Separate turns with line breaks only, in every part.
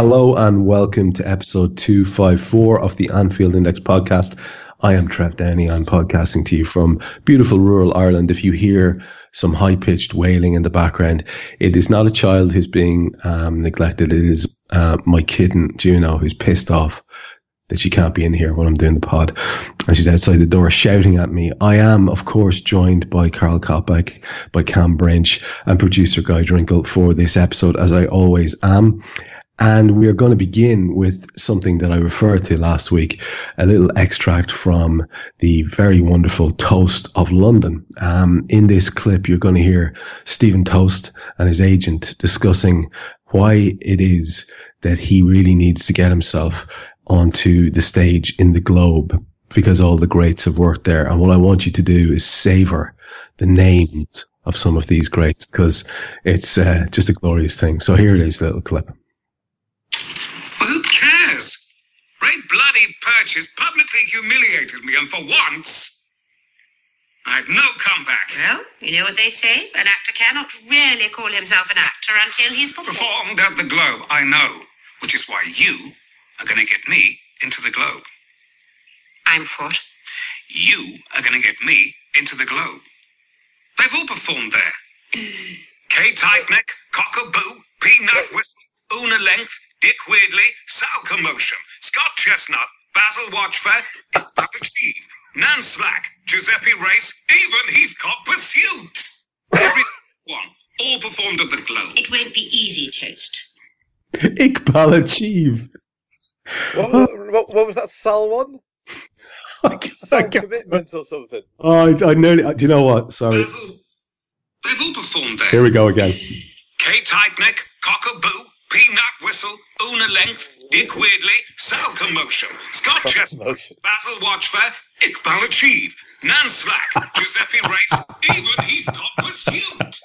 Hello and welcome to episode 254 of the Anfield Index podcast. I am Trev Downey. I'm podcasting to you from beautiful rural Ireland. If you hear some high pitched wailing in the background, it is not a child who's being um, neglected. It is uh, my kitten, Juno, who's pissed off that she can't be in here when I'm doing the pod. And she's outside the door shouting at me. I am, of course, joined by Karl Coppack, by Kam Brainch, and producer Guy Drinkel for this episode, as I always am. And we are going to begin with something that I referred to last week, a little extract from the very wonderful Toast of London. Um, in this clip, you're going to hear Steven Toast and his agent discussing why it is that he really needs to get himself onto the stage in the Globe because all the greats have worked there. And what I want you to do is savor the names of some of these greats because it's uh, just a glorious thing. So here it is, little clip.
Who cares? Ray Bloody Purchase publicly humiliated me, and for once, I've no comeback.
Well, you know what they say? An actor cannot really call himself an actor until he's performed.
Performed at the Globe, I know, which is why you are going to get me into the Globe.
I'm what?
You are going to get me into the Globe. They've all performed there. Kay Tightneck, Cockaboo, Peanut Whistle, Una Length, Dick Weirdley, Sal Commotion, Scott Chestnut, Basil Watchfair, Iqbal Achieve, Nan Slack, Giuseppe Race, even Heathcote Pursuit. Every one, all performed at the Globe.
It won't be easy, Toast.
Iqbal Achieve.
What, what, what, what was that Sal one?
I can't- I can't-
commitment or something.
Oh, I, I nearly. Do you know what? Sorry.
Basil, they've all performed there.
Here we go again.
Kay Tightneck, Cockaboo, Peanut Whistle, Una Length, Dick Weirdley, Sal Commotion, Scott Chestnut, Basil Watchfair, Iqbal Achieve, Nan Slack, Giuseppe Race, even Heathcote Pursuit.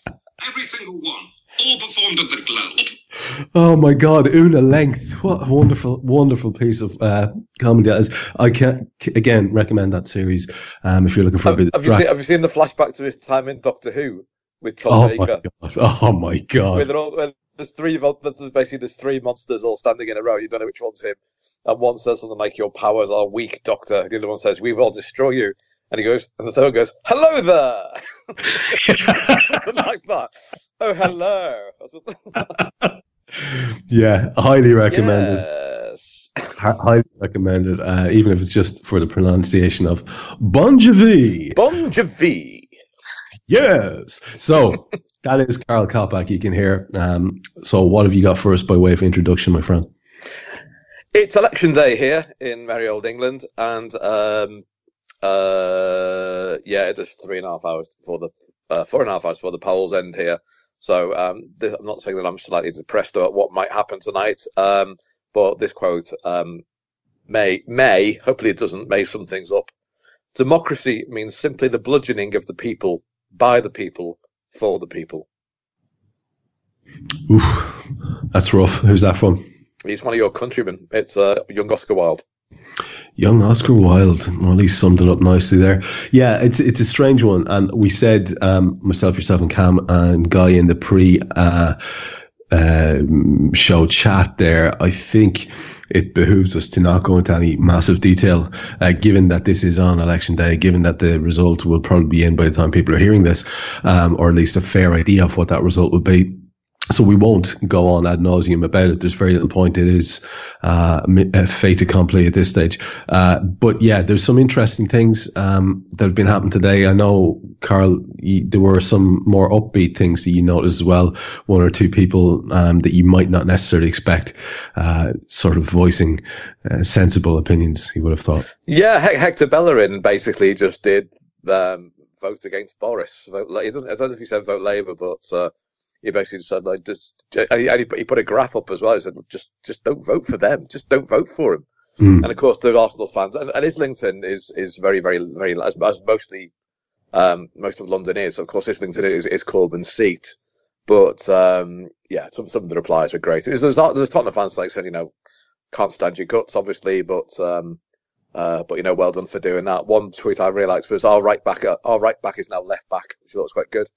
Every single one, all performed at the Globe.
Oh my God, Una Length. What a wonderful, wonderful piece of uh, comedy that is. I can again recommend that series um, if you're looking for a bit of
have you seen, have you seen the flashback to his time in Doctor Who with Tom
Oh my
Baker?
God. Oh my
Where
God.
they're all, where there's three, there's basically there's three monsters all standing in a row. You don't know which one's him. And one says something like, "Your powers are weak, Doctor." The other one says, "We will destroy you." And he goes, and the third one goes, "Hello there," something like that. Oh, hello.
yeah, highly recommended.
Yes.
Hi- Highly recommended, uh, even if it's just for the pronunciation of Bon Jovi.
Bon Jovi.
Yes. So that is Karl Coppack. You can hear. Um, so what have you got for us by way of introduction, my friend?
It's election day here in merry old England, and um, uh, yeah, it is three and a half hours before the uh, four and a half hours before the polls end here. So um, this, I'm not saying that I'm slightly depressed about what might happen tonight, um, but this quote um, may may hopefully it doesn't may sum things up. Democracy means simply the bludgeoning of the people by the people for the people.
Oof, that's rough. Who's that from?
He's one of your countrymen. It's uh, young Oscar Wilde.
Young Oscar Wilde. Well, he summed it up nicely there. Yeah, it's it's a strange one, and we said um, myself, yourself, and Kam and Guy in the pre uh, uh, show chat there, I think it behooves us to not go into any massive detail, uh, given that this is on election day, given that the result will probably be in by the time people are hearing this, um, or at least a fair idea of what that result would be so we won't go on ad nauseum about it. There's very little point. It is uh, a fait accompli at this stage. Uh, but yeah, there's some interesting things um, that have been happening today. I know, Karl, you, there were some more upbeat things that you noticed as well. One or two people um, that you might not necessarily expect, uh, sort of voicing uh, sensible opinions. You would have thought.
Yeah, Hector Bellerin basically just did um, vote against Boris. Vote, I don't know if he said vote Labour, but uh, he basically said like just and he, he put a graph up as well. He said just just don't vote for them, just don't vote for him. Mm. And of course, the Arsenal fans and, and Islington is is very very very as, as mostly um, most of London is. Of course, Islington is, is Corbyn's seat, but um, yeah, some some of the replies are great. There's there's, there's a ton of fans like saying you know can't stand your guts, obviously, but um, uh, but you know, well done for doing that. One tweet I really liked was our right back, our right back is now left back, which I thought was quite good.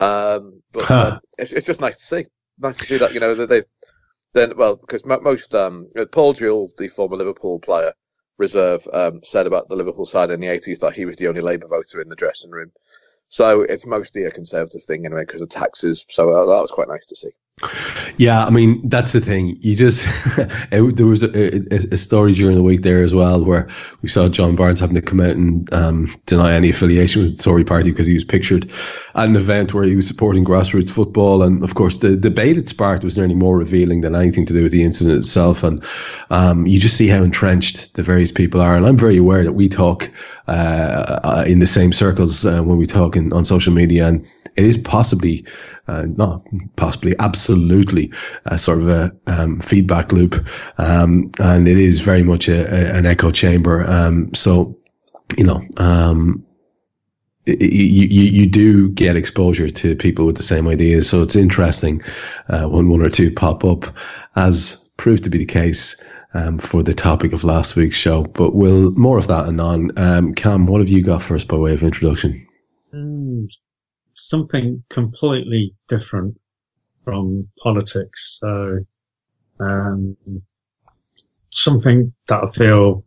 Um, but huh. um, it's, it's just nice to see. Nice to see that you know that they then well because most um, Paul Jewell, the former Liverpool player reserve, um, said about the Liverpool side in the 80s that he was the only Labour voter in the dressing room. So it's mostly a conservative thing anyway because of taxes. So uh, that was quite nice to see.
Yeah, I mean that's the thing. You just it, there was a, a, a, story during the week there as well where we saw John Barnes having to come out and um, deny any affiliation with the Tory party because he was pictured at an event where he was supporting grassroots football, and of course the debate it sparked was nearly more revealing than anything to do with the incident itself. And um, you just see how entrenched the various people are, and I'm very aware that we talk uh, uh in the same circles uh, when we talk in, on social media, and it is possibly uh, not possibly, absolutely a sort of a um, feedback loop. Um, and it is very much a, a, an echo chamber. Um, so, you know, um, you, you, you do get exposure to people with the same ideas. So it's interesting uh, when one or two pop up, as proved to be the case um, for the topic of last week's show. But we'll more of that anon. Um, Kam, what have you got for us by way of introduction?
Mm, something completely different from politics. So, um, something that I feel,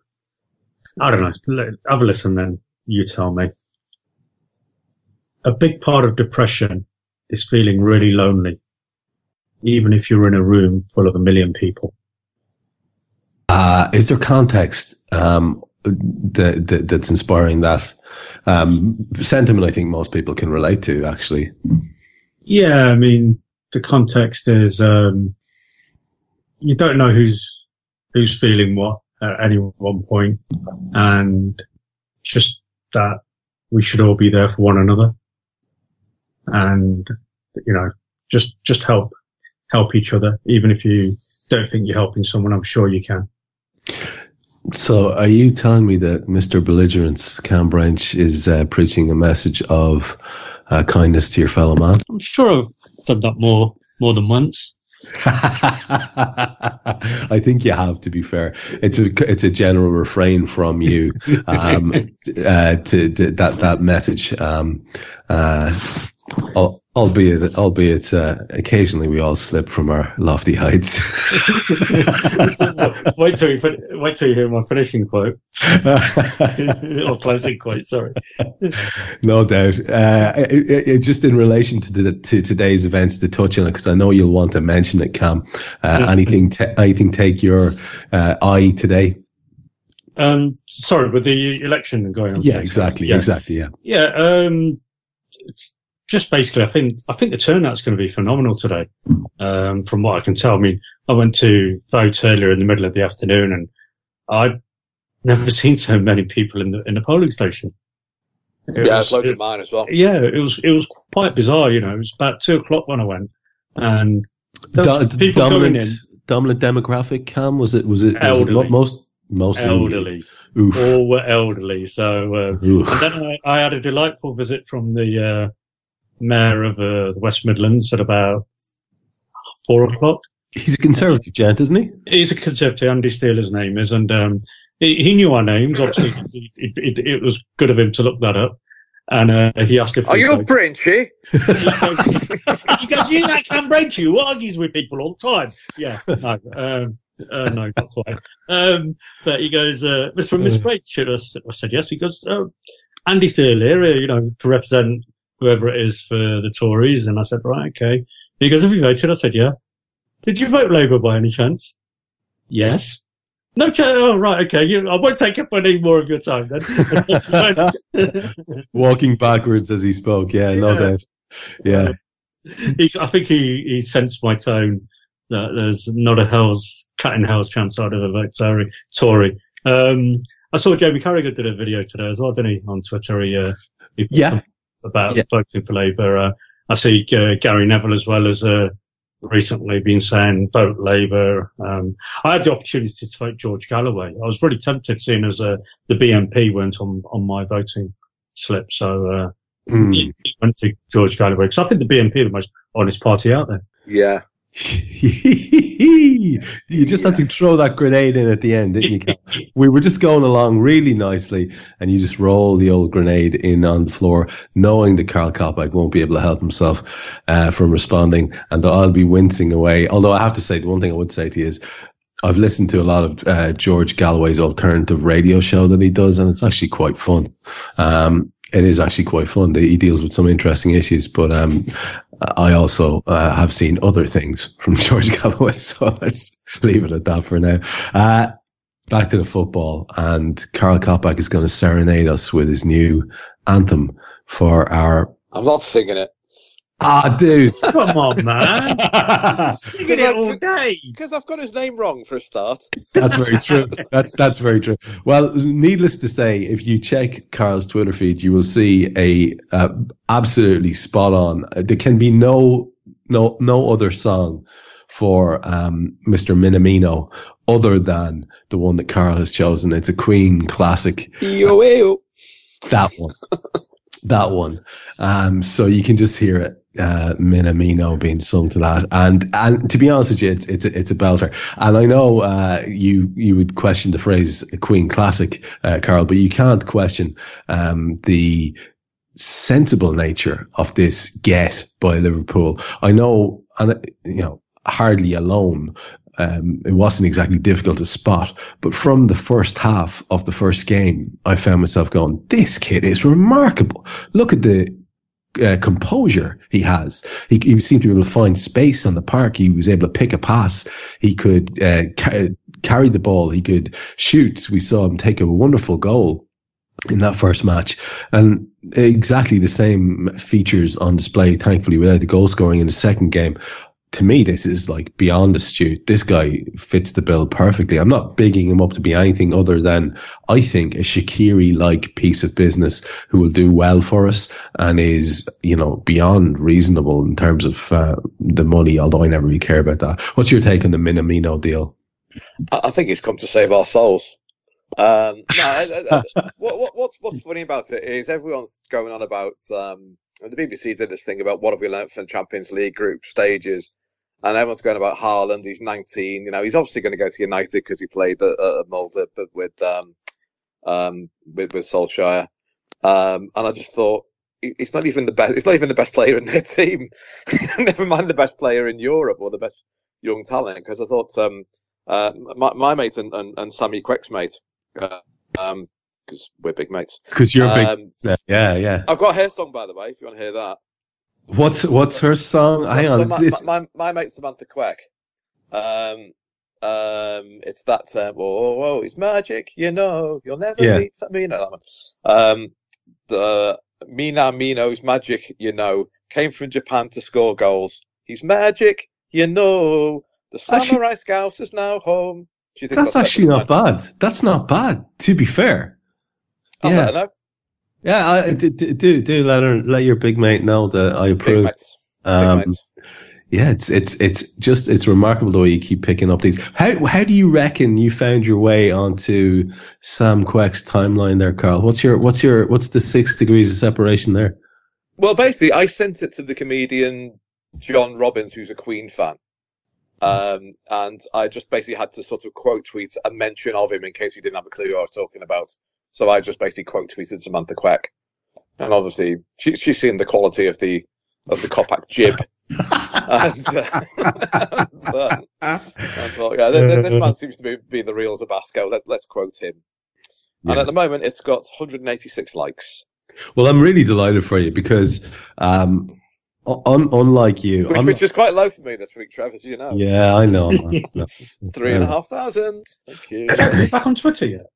I don't know, have a listen then, you tell me. A big part of depression is feeling really lonely, even if you're in a room full of a million people.
Uh, is there context um, that, that, that's inspiring that um, sentiment I think most people can relate to actually.
Yeah, I mean the context is um, you don't know who's who's feeling what at any one point, and just that we should all be there for one another, and you know just just help help each other, even if you don't think you're helping someone. I'm sure you can.
So, are you telling me that Mr. Belligerence Kam Brainch is uh, preaching a message of uh, kindness to your fellow man?
I'm sure I've done that more more than once.
I think you have. To be fair, it's a it's a general refrain from you um, uh, to, to, that that message. Um, uh, albeit albeit uh, occasionally we all slip from our lofty heights.
wait till you wait till you hear my finishing quote or closing quote. Sorry.
no doubt. Uh, it, it, just in relation to the to today's events, to touch on it because I know you'll want to mention it, Kam. Uh, anything t- anything take your uh, eye today?
Um, sorry, with the election going on.
Yeah, exactly, yeah. exactly, yeah.
Yeah, um, just basically, I think I think the turnout's going to be phenomenal today. Um, from what I can tell, I mean, I went to vote earlier in the middle of the afternoon, and I've never seen so many people in the in the polling station.
It yeah, was, loads it, of mine as well.
Yeah, it was it was quite bizarre. You know, it was about two o'clock when I went, and
Do, people dominant, in. Dominant demographic, Kam was it? Was it, was it most mostly
elderly? Oof. All were elderly. So, uh, and then I, I, had a delightful visit from the uh, mayor of uh, the West Midlands at about four o'clock.
He's a conservative gent, isn't he?
He's a conservative. Andy Street, his name is, and um, he, he, knew our names. Obviously, it, it, it, was good of him to look that up. And uh, he asked if
Are
we
you
voted.
Brinchy?
he goes, you that Kam Braintree who argues with people all the time. Yeah, no, um, uh, no, not quite. Um, but he goes, uh, Mr. and Miss Braintree. I said yes. He goes, oh, Andy Street here, you know, to represent whoever it is for the Tories. And I said, right, okay. He goes, have you voted? I said, yeah. Did you vote Labour by any chance? Yes. No chance. Oh, right, okay. You, I won't take up any more of your time then.
Walking backwards as he spoke. Yeah, no
Yeah.
doubt. Yeah.
he, I think he, he sensed my tone that there's not a hell's cat in hell's chance I'd ever vote Tory. Tory. Um, I saw Jamie Carragher did a video today as well, didn't he, on Twitter? He, uh, he put
Yeah.
About
Yeah.
voting for Labour. Uh, I see uh, Gary Neville as well as uh, recently been saying vote Labour. Um, I had the opportunity to vote George Galloway. I was really tempted, seeing as uh, the BNP weren't on on my voting slip, so. Uh,
Mm.
went to George Galloway because I think the BNP are the most honest party out there.
Yeah.
you just had to throw that grenade in at the end, didn't you? We were just going along really nicely, and you just roll the old grenade in on the floor, knowing that Karl Coppack won't be able to help himself uh, from responding, and that I'll be wincing away. Although I have to say, the one thing I would say to you is. I've listened to a lot of uh, George Galloway's alternative radio show that he does, and it's actually quite fun. Um, it is actually quite fun. He deals with some interesting issues, but um, I also uh, have seen other things from George Galloway, so let's leave it at that for now. Uh, back to the football, and Karl Coppack is going to serenade us with his new anthem for our.
I'm not singing it.
Ah, dude!
Come on, man. Singing it all day.
Because I've got his name wrong for a start.
That's very true. That's that's very true. Well, needless to say, if you check Karl's Twitter feed, you will see a uh, absolutely spot on. There can be no no no other song for um, Mr. Minamino other than the one that Karl has chosen. It's a Queen classic.
Yo,
That one. That one. Um, so you can just hear it, uh, Minamino being sung to that. And, and to be honest with you, it's, it's a, it's a belter. And I know, uh, you, you would question the phrase Queen classic, uh, Karl, but you can't question, um, the, sensible nature of this get by Liverpool. I know, and you know, hardly alone. Um, it wasn't exactly difficult to spot, but from the first half of the first game, I found myself going, "This kid is remarkable. Look at the uh, composure he has. He, he seemed to be able to find space on the park. He was able to pick a pass. He could uh, ca- carry the ball. He could shoot. We saw him take a wonderful goal in that first match, and exactly the same features on display. Thankfully, without the goal scoring in the second game. To me, this is like beyond astute. This guy fits the bill perfectly. I'm not bigging him up to be anything other than I think a Shaqiri like piece of business who will do well for us and is, you know, beyond reasonable in terms of uh, the money, although I never really care about that. What's your take on the Minamino deal?
I, think he's come to save our souls. Um, no, what, what, what's what's funny about it is everyone's going on about um, the BBC did this thing about what have we learnt from Champions League group stages, and everyone's going about Haaland. He's 19. You know, he's obviously going to go to United because he played at, at Molde, but with um, um, with with Solskjaer. Um, and I just thought it's not even the best. He's not even the best player in their team. Never mind the best player in Europe or the best young talent. Because I thought um, uh, my, my mate and, and, and Sammy Quek's mate, uh, um, because we're big mates.
Because you're a big,
Um,
yeah, yeah.
I've got her song by the way. If you want to hear that.
What's what's her song? Hang
So
on,
my,
it's,
my, my mate Samantha Quek. Um, um, it's that um, whoa, whoa, it's magic, you know, you'll never
Yeah.
meet something, you know that one. Um, the Minamino's magic, you know, came from Japan to score goals. He's magic, you know. The
Actually-
Samurai Scouse is now home. Do you think
that's
better
actually not
mine?
bad. That's not bad. To be fair,
I'll
yeah.
Let her know.
yeah. I, do, do do let her let your big mate know that I
Big
approve.
mates. Big
Um,
mates.
yeah, it's it's it's just it's remarkable the way you keep picking up these. How how do you reckon you found your way onto Sam Quek's timeline there, Karl? What's your what's your what's the six degrees of separation there?
Well, basically, I sent it to the comedian John Robbins, who's a Queen fan. Um, and I just basically had to sort of quote tweet a mention of him in case he didn't have a clue who I was talking about. So I just basically quote tweeted Samantha Quek, and obviously she, she's seen the quality of the of the Coppack jib. and, uh, and, uh, and thought, yeah, this, this man seems to be, be the real Tabasco. Let's let's quote him. And at the moment, it's got 186 likes,
Well, I'm really delighted for you because, um, un- unlike you,
which,
I'm-
which is quite low for me this week, Travis. You know,
yeah, I know.
Three and a half thousand. Thank you
back on Twitter yet?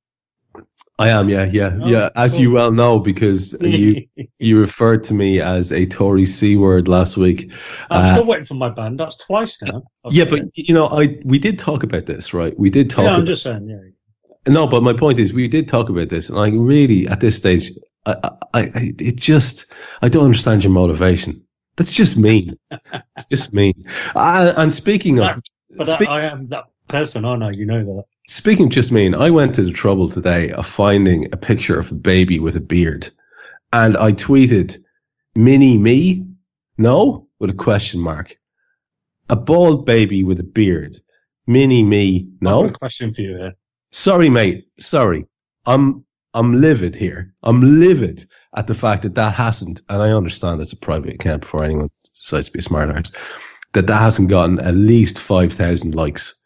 I am, yeah, yeah,
Oh,
yeah. As
cool.
you well know, because you you referred to me as a Tory c word last week.
I'm
Uh,
still waiting for my ban. That's twice now. I've
yeah, but you know, I we did talk about this, right? We did talk.
yeah, I'm
about,
just saying. Yeah.
No, but my point is, we did talk about this, and I really, at this stage, I, I, I it just, I don't understand your motivation. That's just mean. it's just mean. I, and speaking of,
But
speak-
I, I am that person, aren't I? You know that.
Speaking of just mean, I went to the trouble today of finding a picture of a baby with a beard. And I tweeted, mini me? No? With a question mark. A bald baby with a beard. Mini me? No?
question for you here.
Sorry, mate. Sorry. I'm, I'm livid here. I'm livid at the fact that that hasn't, and I understand it's a private account before anyone decides to be a smart arse, that that hasn't gotten at least 5,000 likes.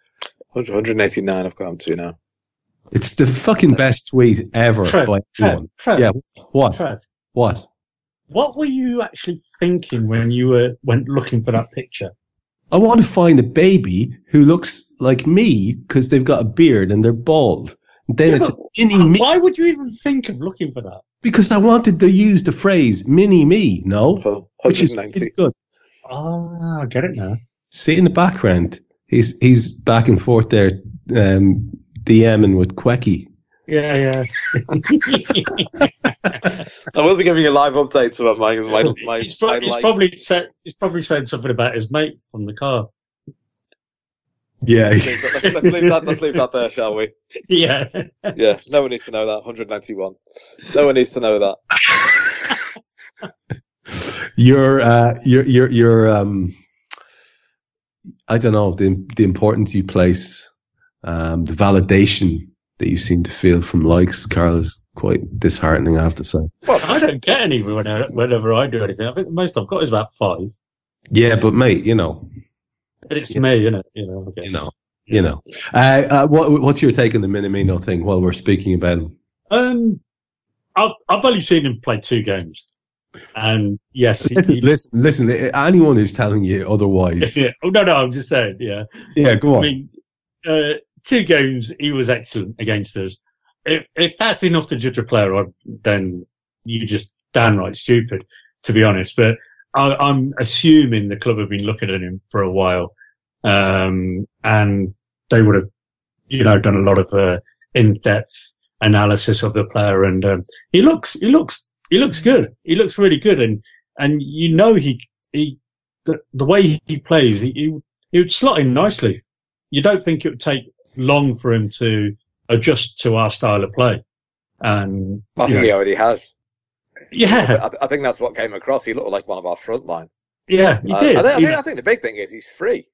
189 I've got to now.
It's the fucking best tweet ever
Trev,
by
Trev,
anyone.
Trev,
Yeah. What?
Trev,
What?
what were you actually thinking when you were went looking for that picture?
I want to find a baby who looks like me because they've got a beard and they're bald. Then
Yeah,
it's
but
mini me
Why would you even think of looking for that?
because I wanted to use the phrase mini me. No,
For
which is good.
Ah, I get it now.
See in the background, he's he's back and forth there, um, DMing with Quecky.
Yeah, yeah.
I will be giving you live updates about my my my.
he's, pro-
my
he's probably said he's probably saying something about his mate from the car.
Yeah,
Let's, let's leave that. Let's leave that there, shall we?
Yeah.
Yeah. No one needs to know that. 191. No one needs to know that.
your uh, your your your um, I don't know the the importance you place, um, the validation that you seem to feel from likes, Karl, is quite disheartening. I have to say.
Well, I don't get any whenever, whenever I do anything. I think the most I've got is about five.
Yeah, but mate, you know,
But it's me, isn't? You know, I guess.
you know, you know. Uh, uh, what what's your take on the Minamino thing while we're speaking about him?
Um, I've, I've only seen him play two games. And yes, he,
Listen,
he-
listen, listen. Anyone who's telling you otherwise,
yeah. Oh, no, no, I'm just saying, yeah.
yeah, go
I
on.
mean, uh, two games, he was excellent against us. If, if that's enough to judge a player on, then you're just downright stupid, to be honest. But I, I'm assuming the club have been looking at him for a while. Um, and they would have, you know, done a lot of, uh, in-depth analysis of the player. And, um, he looks, he looks, he looks good. He looks really good. And, and you know, he, he, the, the way he plays, he, he, he would slot in nicely you don't think it would take long for him to adjust to our style of play. And
I think
know,
he already has.
yeah,
I, I think that's what came across. He looked like one of our front line.
yeah, he
Uh,
did.
I, think, I, think, I think the big thing is he's free.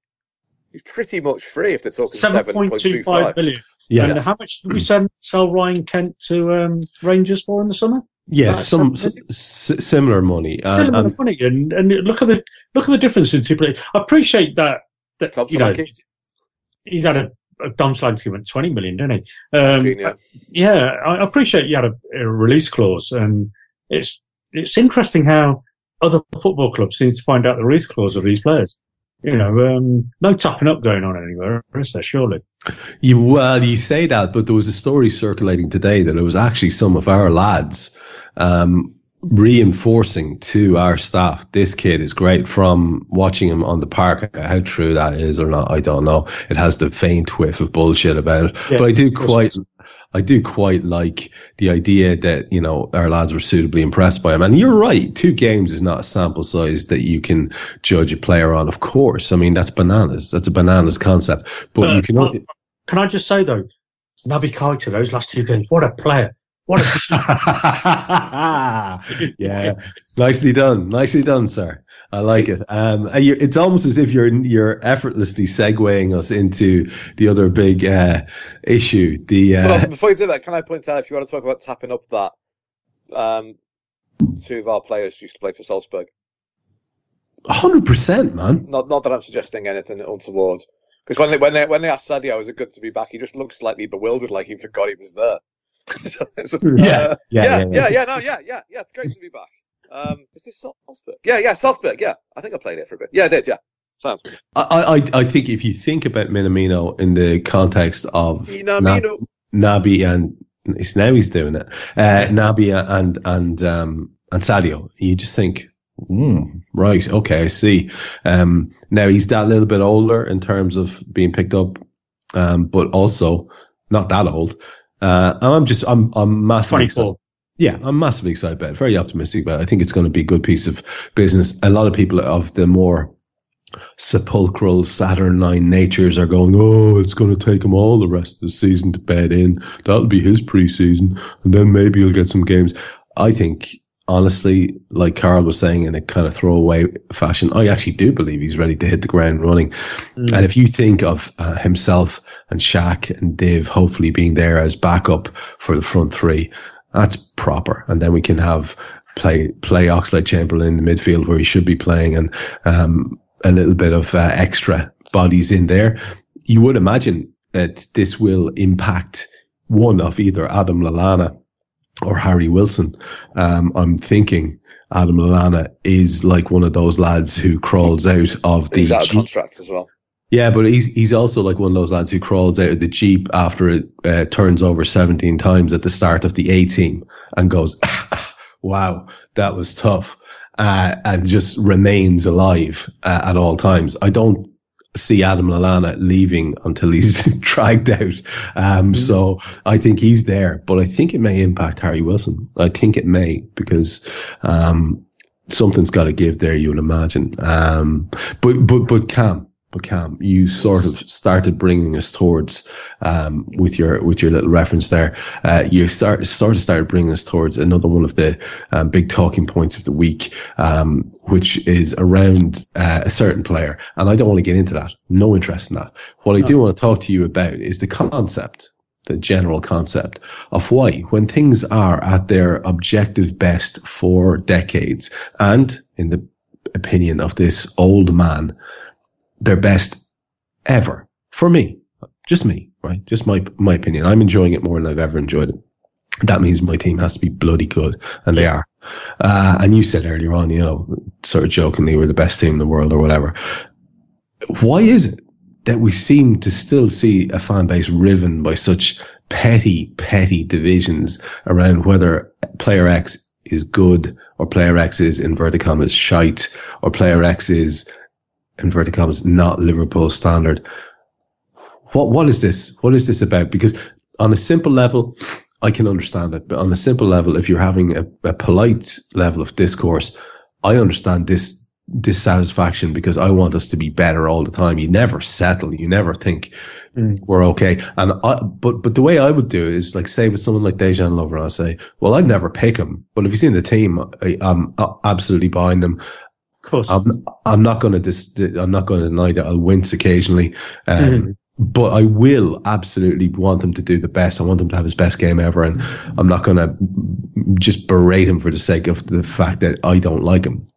He's pretty much free if they're talking
Seven point two five
7.25.
million.
Yeah,
And how much did we send sell Ryan Kent to um, Rangers for in the summer?
Yeah,
about
some
seven
s- s- similar money.
Similar
and-
money, and and look at the look at the difference in two players. I appreciate that that
Club
you know
Solanke.
he's had a, a Dom Solanke went twenty million, didn't he? Um,
Senior.
yeah, I appreciate you had a, a release clause, and it's it's interesting how other football clubs seem to find out the release clause of these players. You know, um, no topping up going on anywhere, is there? Surely.
You well, you say that, but there was a story circulating today that it was actually some of our lads um, reinforcing to our staff. This kid is great. From watching him on the park, how true that is or not, I don't know. It has the faint whiff of bullshit about it,
Yeah,
but I do quite. I do quite like the idea that, you know, our lads were suitably impressed by him. And you're right, two games is not a sample size that you can judge a player on, of course. I mean, that's bananas. That's a bananas concept. But
Uh,
you can
Can I just say though, Naby Keita, those last two games, what a player! What a
yeah, nicely done, nicely done, sir. I like it. Um, it's almost as if you're you're effortlessly segueing us into the other big uh, issue. The uh,
Well, before you do that, can I point out if you want to talk about tapping up that, um, two of our players used to play for Salzburg.
hundred percent, man.
Not not that I'm suggesting anything untoward. Because when they when they when they asked Sadio, is it good to be back? He just looked slightly bewildered, like he forgot he was there. So, so,
Yeah,
uh,
yeah,
yeah,
yeah,
yeah, yeah, no, yeah, yeah, yeah. It's great to be back. Um, is this Salzburg? Yeah, yeah, Salzburg. Yeah, I think I played it for a bit. Yeah, I did. Yeah, sounds good.
I, I, I think if you think about Minamino in the context of
Minamino.
Naby and it's now he's doing it, uh, Naby and and um, and Sadio, you just think, mm, right, okay, I see. Um, now he's that little bit older in terms of being picked up, um, but also not that old. Uh, I'm just I'm I'm massively excited.
24.
Yeah, I'm massively excited about it. Very optimistic about it. I think it's going to be a good piece of business. A lot of people of the more sepulchral Saturnine natures are going, oh, it's going to take him all the rest of the season to bed in. That'll be his preseason, and then maybe he'll get some games. I think, honestly, like Karl was saying in a kind of throwaway fashion, I actually do believe he's ready to hit the ground running. And if you think of uh, himself and Shaq and Div hopefully being there as backup for the front three, that's proper. And then we can have play play Oxlade Chamberlain in the midfield where he should be playing, and um, a little bit of uh, extra bodies in there. You would imagine that this will impact one of either Adam Lallana or Harry Wilson. Um, I'm thinking Adam Lallana is like one of those lads who crawls out of the
out of
Jeep-
contract as well.
yeah, but he's he's also like one of those lads who crawls out of the jeep after it uh, turns over 17 times at the start of the A team and goes, "Wow, that was tough," uh, and just remains alive uh, at all times. I don't see Adam Lallana leaving until he's dragged out. Um, So I think he's there, but I think it may impact Harry Wilson. I think it may because um, something's got to give there. You would imagine. Um, but but but Kam, but Kam, you sort of started bringing us towards um, with your with your little reference there. Uh, you start sort of started bringing us towards another one of the um, big talking points of the week, um, which is around uh, a certain player, and I don't want to get into that. No interest in that. What I do want to talk to you about is the concept the general concept of why, when things are at their objective best for decades, and in the opinion of this old man, their best ever for me, just me, right? Just my my opinion. I'm enjoying it more than I've ever enjoyed it. That means my team has to be bloody good, and they are. Uh, and you said earlier on, you know, sort of jokingly, we're the best team in the world or whatever. Why is it that we seem to still see a fan base riven by such petty, petty divisions around whether player X is good or player X is inverted commas shite or player X is inverted commas not Liverpool standard. What what is this? What is this about? Because on a simple level, I can understand it, but on a simple level, if you're having a, a polite level of discourse, I understand this dissatisfaction because I want us to be better all the time. You never settle. You never think mm. we're okay. And I, but but the way I would do it is like say with someone like Dejan Lovren, I'll say, well, I'd never pick him, but if he's in the team, I, I'm absolutely behind him.
Course.
I'm I'm not going to dis- I'm not going to deny that I'll wince occasionally, um,
Mhm.
but I will absolutely want him to do the best. I want him to have his best game ever, and I'm not going to just berate him for the sake of the fact that I don't like him.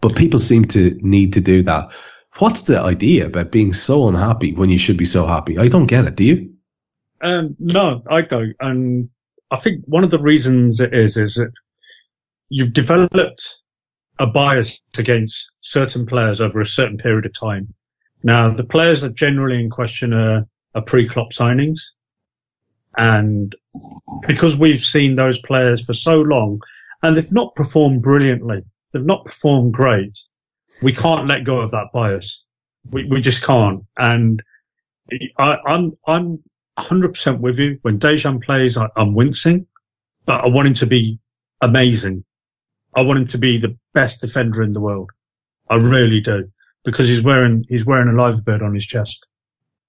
But people seem to need to do that. What's the idea about being so unhappy when you should be so happy? I don't get it. Do you?
Um, no, I don't. And I think one of the reasons it is, is that you've developed a bias against certain players over a certain period of time. Now, the players that generally in question are, are pre-Klopp signings. And because we've seen those players for so long and they've not performed brilliantly, they've not performed great, we can't let go of that bias. We, we just can't. And I, I'm, I'm 100% with you. When Dejan plays, I, I'm wincing, but I want him to be amazing. I want him to be the best defender in the world. I really do because he's wearing, he's wearing a live bird on his chest.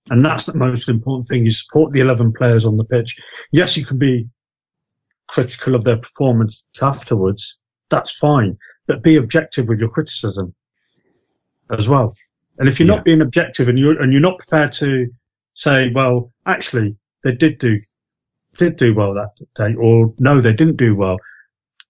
And that's the most important thing. You support the 11 players on the pitch. Yes, you can be critical of their performance afterwards. That's fine, but be objective with your criticism as well. And if you're
Yeah.
not being objective and you're, and you're not prepared to say, well, actually, they did do, did do well that day, or no, they didn't do well,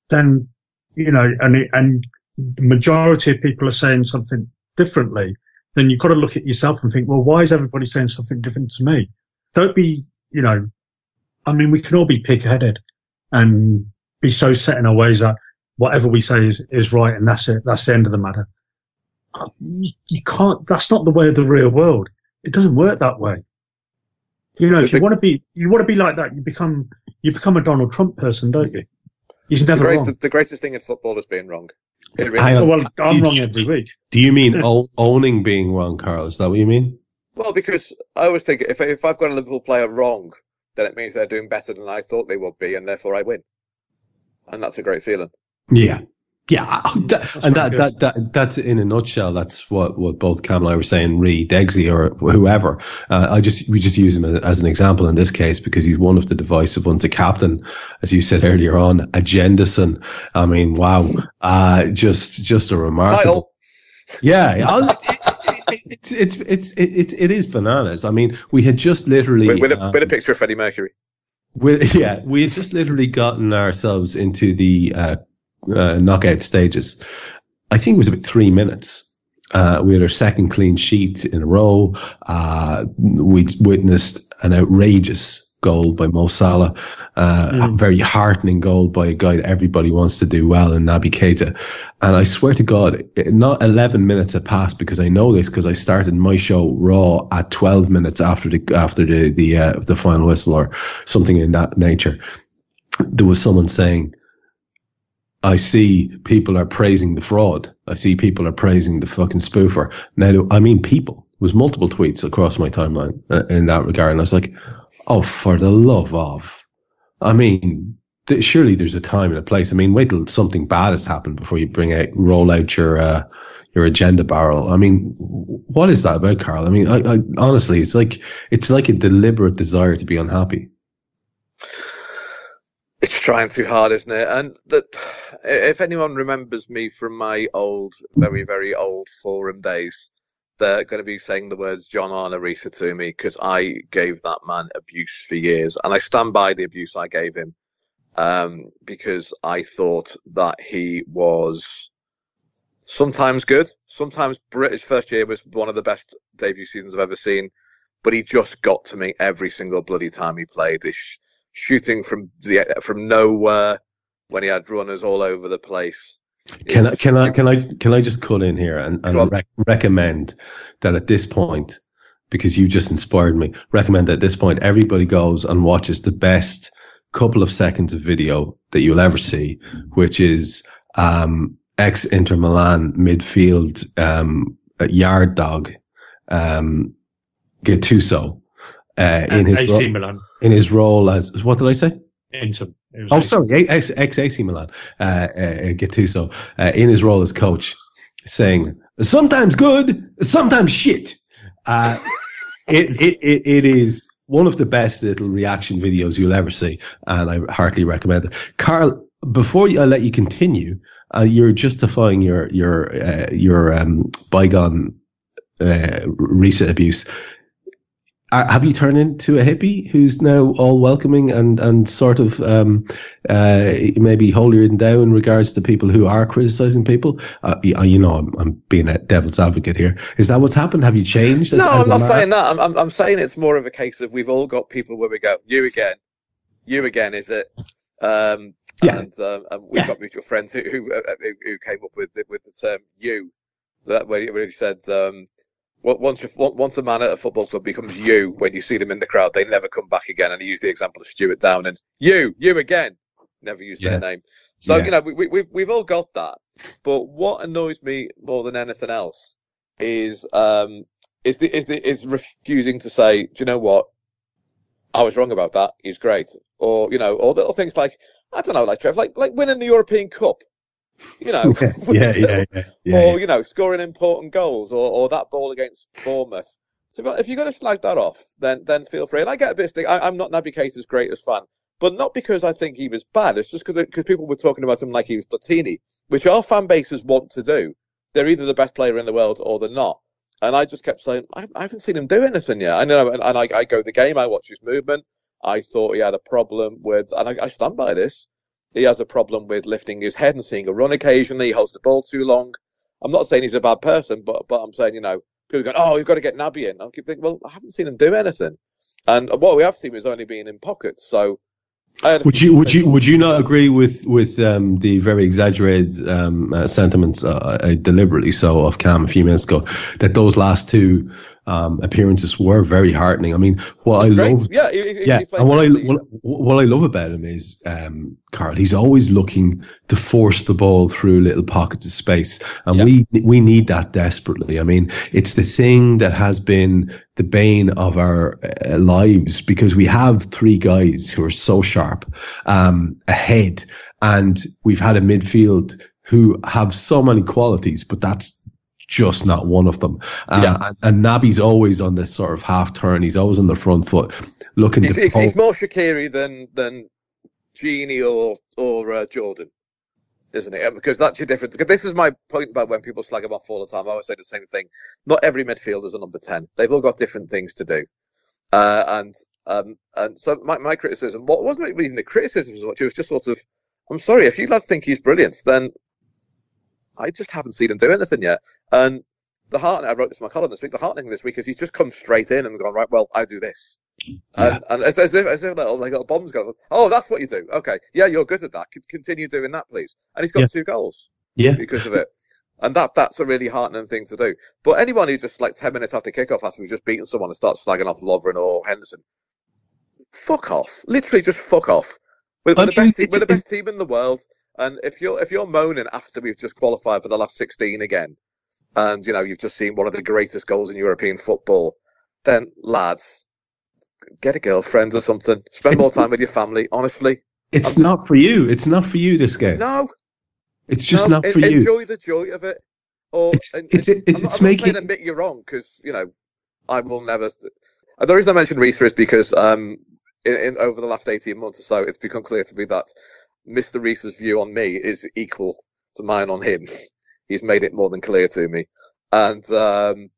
then you know, and it, and the majority of people are saying something differently, then you've got to look at yourself and think, well, why is everybody saying something different to me? Don't be, you know, I mean, we can all be pig-headed and be so set in our ways that whatever we say is, is right and that's it. That's the end of the matter. You, you can't, that's not the way of the real world. It doesn't work that way. You know, if you want to be, you want to be like that, you become, you become a Donald Trump person, don't you? He's
The
never wrong.
greatest, the greatest thing in football is being wrong. Really
Hang
well, I'm
Do you-
wrong every week.
Do you mean owning being wrong, Karl? Is that what you mean?
Well, because I always think if if I've got a Liverpool player wrong, then it means they're doing better than I thought they would be, and therefore I win. And that's a great feeling.
Yeah. Yeah, that, and that,
very
that that that's in a nutshell. That's what, what both Kam and I were saying. Re Degsy or whoever. Uh, I just we just use him as an example in this case because he's one of the divisive ones. A captain, as you said earlier on, Agendason. I mean, wow, uh, just just a remarkable.
Title.
Yeah, I'll- it- it- it's it's it's it's it is bananas. I mean, we had just literally
With, with, a,
um,
with a picture of Freddie Mercury.
we, yeah, we had just literally gotten ourselves into the uh, uh, knockout stages. I think it was about three minutes. Uh, we had our second clean sheet in a row. Uh, we witnessed an outrageous goal by Mo Salah, uh, a very heartening goal by a guy that everybody wants to do well in Naby Keita. And I swear to God, it- not 11 minutes had passed because I know this because I started my show raw at 12 minutes after the after the the uh, the final whistle or something in that nature. There was someone saying, I see people are praising the fraud. I see people are praising the fucking spoofer. Now, I mean people. There was multiple tweets across my timeline uh, in that regard, and I was like, "Oh, for the love of!" I mean, th- surely there's a time and a place. I mean, wait till something bad has happened before you bring out, roll out your uh, your agenda barrel. I mean, what is that about, Karl? I mean, I, I honestly, it's like it's like a deliberate desire to be unhappy.
It's trying too hard, isn't it? And that, if anyone remembers me from my old, very, very old forum days, they're going to be saying the words John Arne Riise to me because I gave that man abuse for years, and I stand by the abuse I gave him um, because I thought that he was sometimes good, sometimes British first year was one of the best debut seasons I've ever seen, but he just got to me every single bloody time he played. Shooting from the from nowhere when he had runners all over the place.
Can I, can I, can I, can I just cut in here and, and rec- recommend that at this point, because you just inspired me, recommend that at this point, everybody goes and watches the best couple of seconds of video that you'll ever see, which is, um, ex Inter Milan midfield, um, yard dog, um, Gattuso, uh, in his,
AC
ro-
Milan.
In his role as, what did I say?
Inter.
Oh, sorry, ex ex AC Milan, uh, uh, Gattuso, uh, in his role as coach, saying sometimes good, sometimes shit. Uh, it, it, it, it is one of the best little reaction videos you'll ever see, and I heartily recommend it. Karl, before I let you continue, uh, you're justifying your your uh, your um, bygone uh, recent abuse. Uh, have you turned into a hippie who's now all welcoming and, and sort of um, uh, maybe holier than thou in regards to people who are criticizing people? Uh, you you know, I'm, I'm being a devil's advocate here. Is that what's happened? Have you changed? As,
No,
as
I'm not
man?
saying that. I'm, I'm, I'm saying it's more of a case of we've all got people where we go, you again, you again, is it? Um,
Yeah.
And, um, and we've
Yeah.
got mutual friends who who, uh, who came up with the, with the term "you." That where he said, um, "Wa- once you- once a man at a football club becomes you, when you see them in the crowd, they never come back again. And he used the example of Stewart Downing. You, you again. Never used
Yeah.
their name. So
Yeah.
you know, we, we we've we've all got that. But what annoys me more than anything else is um is the is the is refusing to say, do you know what? I was wrong about that. He's great. Or you know, or little things like I don't know, like Trev, like like winning the European Cup. You know,
yeah, yeah, yeah, yeah,
or you know, scoring important goals, or, or that ball against Bournemouth. So if you're going to flag that off, then then feel free. And I get a bit stick. I, I'm not Naby Keita's greatest fan, but not because I think he was bad. It's just because because people were talking about him like he was Platini, which our fan bases want to do. They're either the best player in the world or they're not. And I just kept saying, I, I haven't seen him do anything yet. I know, and, and I, I go the game, I watch his movement. I thought he had a problem with, and I, I stand by this. He has a problem with lifting his head and seeing a run occasionally. He holds the ball too long. I'm not saying he's a bad person, but but I'm saying you know people going, oh, you've got to get Naby in. I keep thinking, well, I haven't seen him do anything, and what we have seen is only being in pockets. So
would you would you would you not agree with with um, the very exaggerated um, uh, sentiments, uh, uh, deliberately so, of Kam a few minutes ago, that those last two um, appearances were very heartening. I mean, what I love,
yeah,
he, yeah, and what I what, what, I love about him is, um, Karl, he's always looking to force the ball through little pockets of space, and yeah. we we need that desperately. I mean, it's the thing that has been the bane of our uh, lives because we have three guys who are so sharp um, ahead, and we've had a midfield who have so many qualities, but that's just not one of them. Uh, yeah. and, and Naby's always on this sort of half turn. He's always on the front foot, looking.
He's,
to
he's, he's more Shaqiri than than Gini or or uh, Jordan, isn't it? Because that's your difference. This is my point about when people slag him off all the time. I always say the same thing. Not every midfielder is a number ten. They've all got different things to do, uh, and um, and so my, my criticism, what wasn't even the criticism as much. It was just sort of, I'm sorry if you lads think he's brilliant, then I just haven't seen him do anything yet. And the heart I wrote this in my column this week. The heartening this week is he's just come straight in and gone right. Well, I do this, yeah. and, and as, as, if as if little like little bombs go. Oh, that's what you do. Okay, yeah, you're good at that. Continue doing that, please. And he's got yeah. two goals.
Yeah,
because of it. And that that's a really heartening thing to do. But anyone who just like ten minutes after kickoff after we've just beaten someone and starts slagging off Lovren or Henderson, fuck off. Literally just fuck off. We're, we're the best team, we're the best team in the world. And if you're if you're moaning after we've just qualified for the last 16 again, and you know you've just seen one of the greatest goals in European football, then lads, get a girlfriend or something. Spend it's more time with your family. Honestly,
it's not for you. It's not for you. This game.
No,
it's just no, not for you.
Enjoy the joy of it. Or
it's it's it's, it's,
I'm,
it's
I'm
making.
Not admit you're wrong because you know I will never. The reason I mentioned Riise is because um, in, in, over the last 18 months or so, it's become clear to me that Mr. Riise's view on me is equal to mine on him. He's made it more than clear to me, and um,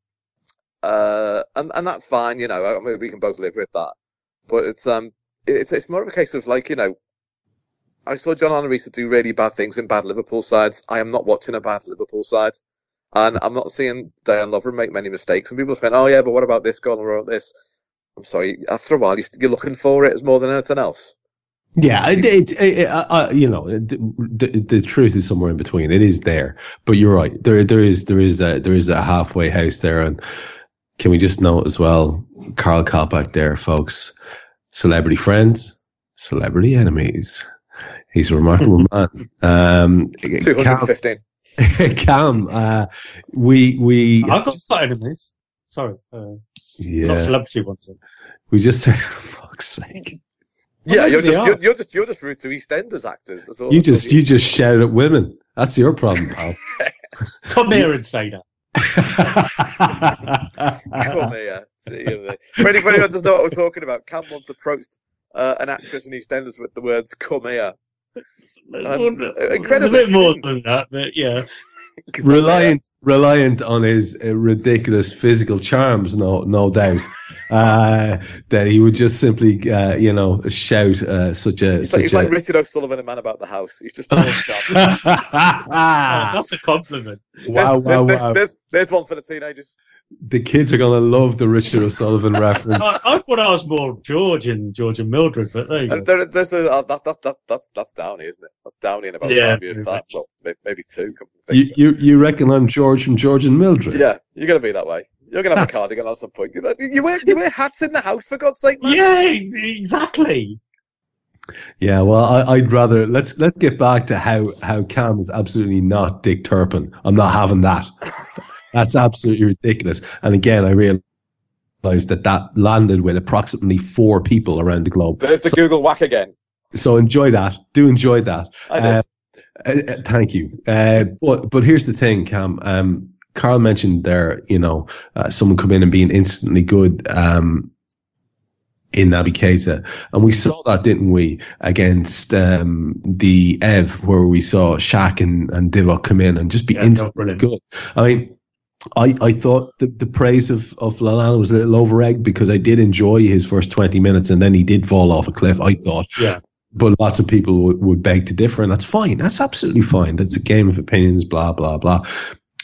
uh, and and that's fine. You know, I mean, we can both live with that. But it's um, it's it's more of a case of like you know, I saw John Riise do really bad things in bad Liverpool sides. I am not watching a bad Liverpool side, and I'm not seeing Dejan Lovren make many mistakes. And people are saying, "Oh yeah, but what about this goal or this?" I'm sorry. After a while, you're looking for it as more than anything else.
Yeah, it, it, it, uh, you know, the, the, the, truth is somewhere in between. It is there, but you're right. There, there is, there is a, there is a halfway house there. And can we just note as well, Karl Coppack there, folks, celebrity friends, celebrity enemies. He's a remarkable man. Um,
215.
Kam, Kam uh, we, we.
I've got enemies. Sorry. Uh, yeah. Not celebrity ones.
We just, for fuck's sake.
Yeah, you're just, you're, you're, just you're just rude to EastEnders actors. That's all.
You just you just shout at women. That's your problem, pal.
Come here and say that.
Come here. For anybody who doesn't know what we're talking about, Kam once approached uh, an actress in EastEnders with the words "Come here."
Um, incredible. a bit more than that, but yeah
reliant reliant on his uh, ridiculous physical charms, no no doubt, uh, that he would just simply uh, you know shout uh, such a.
He's,
such
like, he's
a...
like Richard O'Sullivan, a man about the house. He's just. oh,
that's a compliment.
Wow,
there's,
wow,
there's,
wow.
There's, there's one for the teenagers
the kids are gonna love the Richard O'Sullivan reference.
I, I, thought I was more George and George and Mildred, but there you go.
There, there's a, uh, that, that, that, that's that's Downey, isn't it? That's Downey in about yeah, five years' time. Well, maybe two.
You, you you reckon I'm George from George and Mildred?
Yeah, you're gonna be that way. You're gonna have that's... a cardigan at some point. You wear you wear hats in the house for God's sake, man.
Yeah, exactly.
Yeah, well, I, would rather let's let's get back to how how Kam is absolutely not Dick Turpin. I'm not having that. That's absolutely ridiculous. And again, I realized that that landed with approximately four people around the globe.
There's the so, Google whack again.
So enjoy that. Do enjoy that.
I did. Uh,
uh, thank you. Uh, but but here's the thing, Kam. Um, Karl mentioned there, you know, uh, someone come in and being instantly good. Um, in Naby Keita. And we saw that, didn't we, against um, the Ev, where we saw Shaq and, and Divock come in and just be yeah, instantly good. I mean, I, I thought the, the praise of, of Lallana was a little over egged because I did enjoy his first 20 minutes and then he did fall off a cliff, I thought.
Yeah.
but lots of people would, would beg to differ, and that's fine. That's absolutely fine. That's a game of opinions, blah blah blah.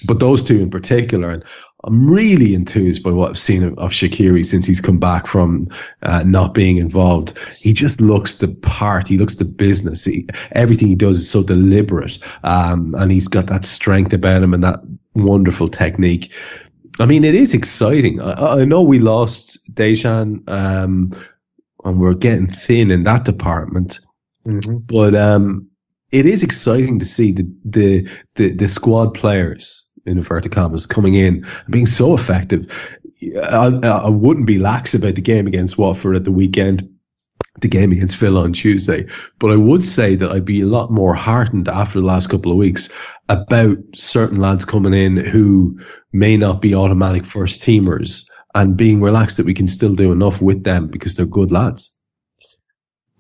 But those two in particular, and I'm really enthused by what I've seen of, of Shaqiri since he's come back from uh, not being involved. He just looks the part. He looks the business. He, everything he does is so deliberate, um, and he's got that strength about him and that wonderful technique. I mean, it is exciting. I, I know we lost Dejan, um, and we're getting thin in that department,
Mm-hmm.
but um, it is exciting to see the the the, the squad players in inverted commas coming in and being so effective. I, I wouldn't be lax about the game against Watford at the weekend, the game against Villa on Tuesday, but I would say that I'd be a lot more heartened after the last couple of weeks about certain lads coming in who may not be automatic first teamers and being relaxed that we can still do enough with them because they're good lads.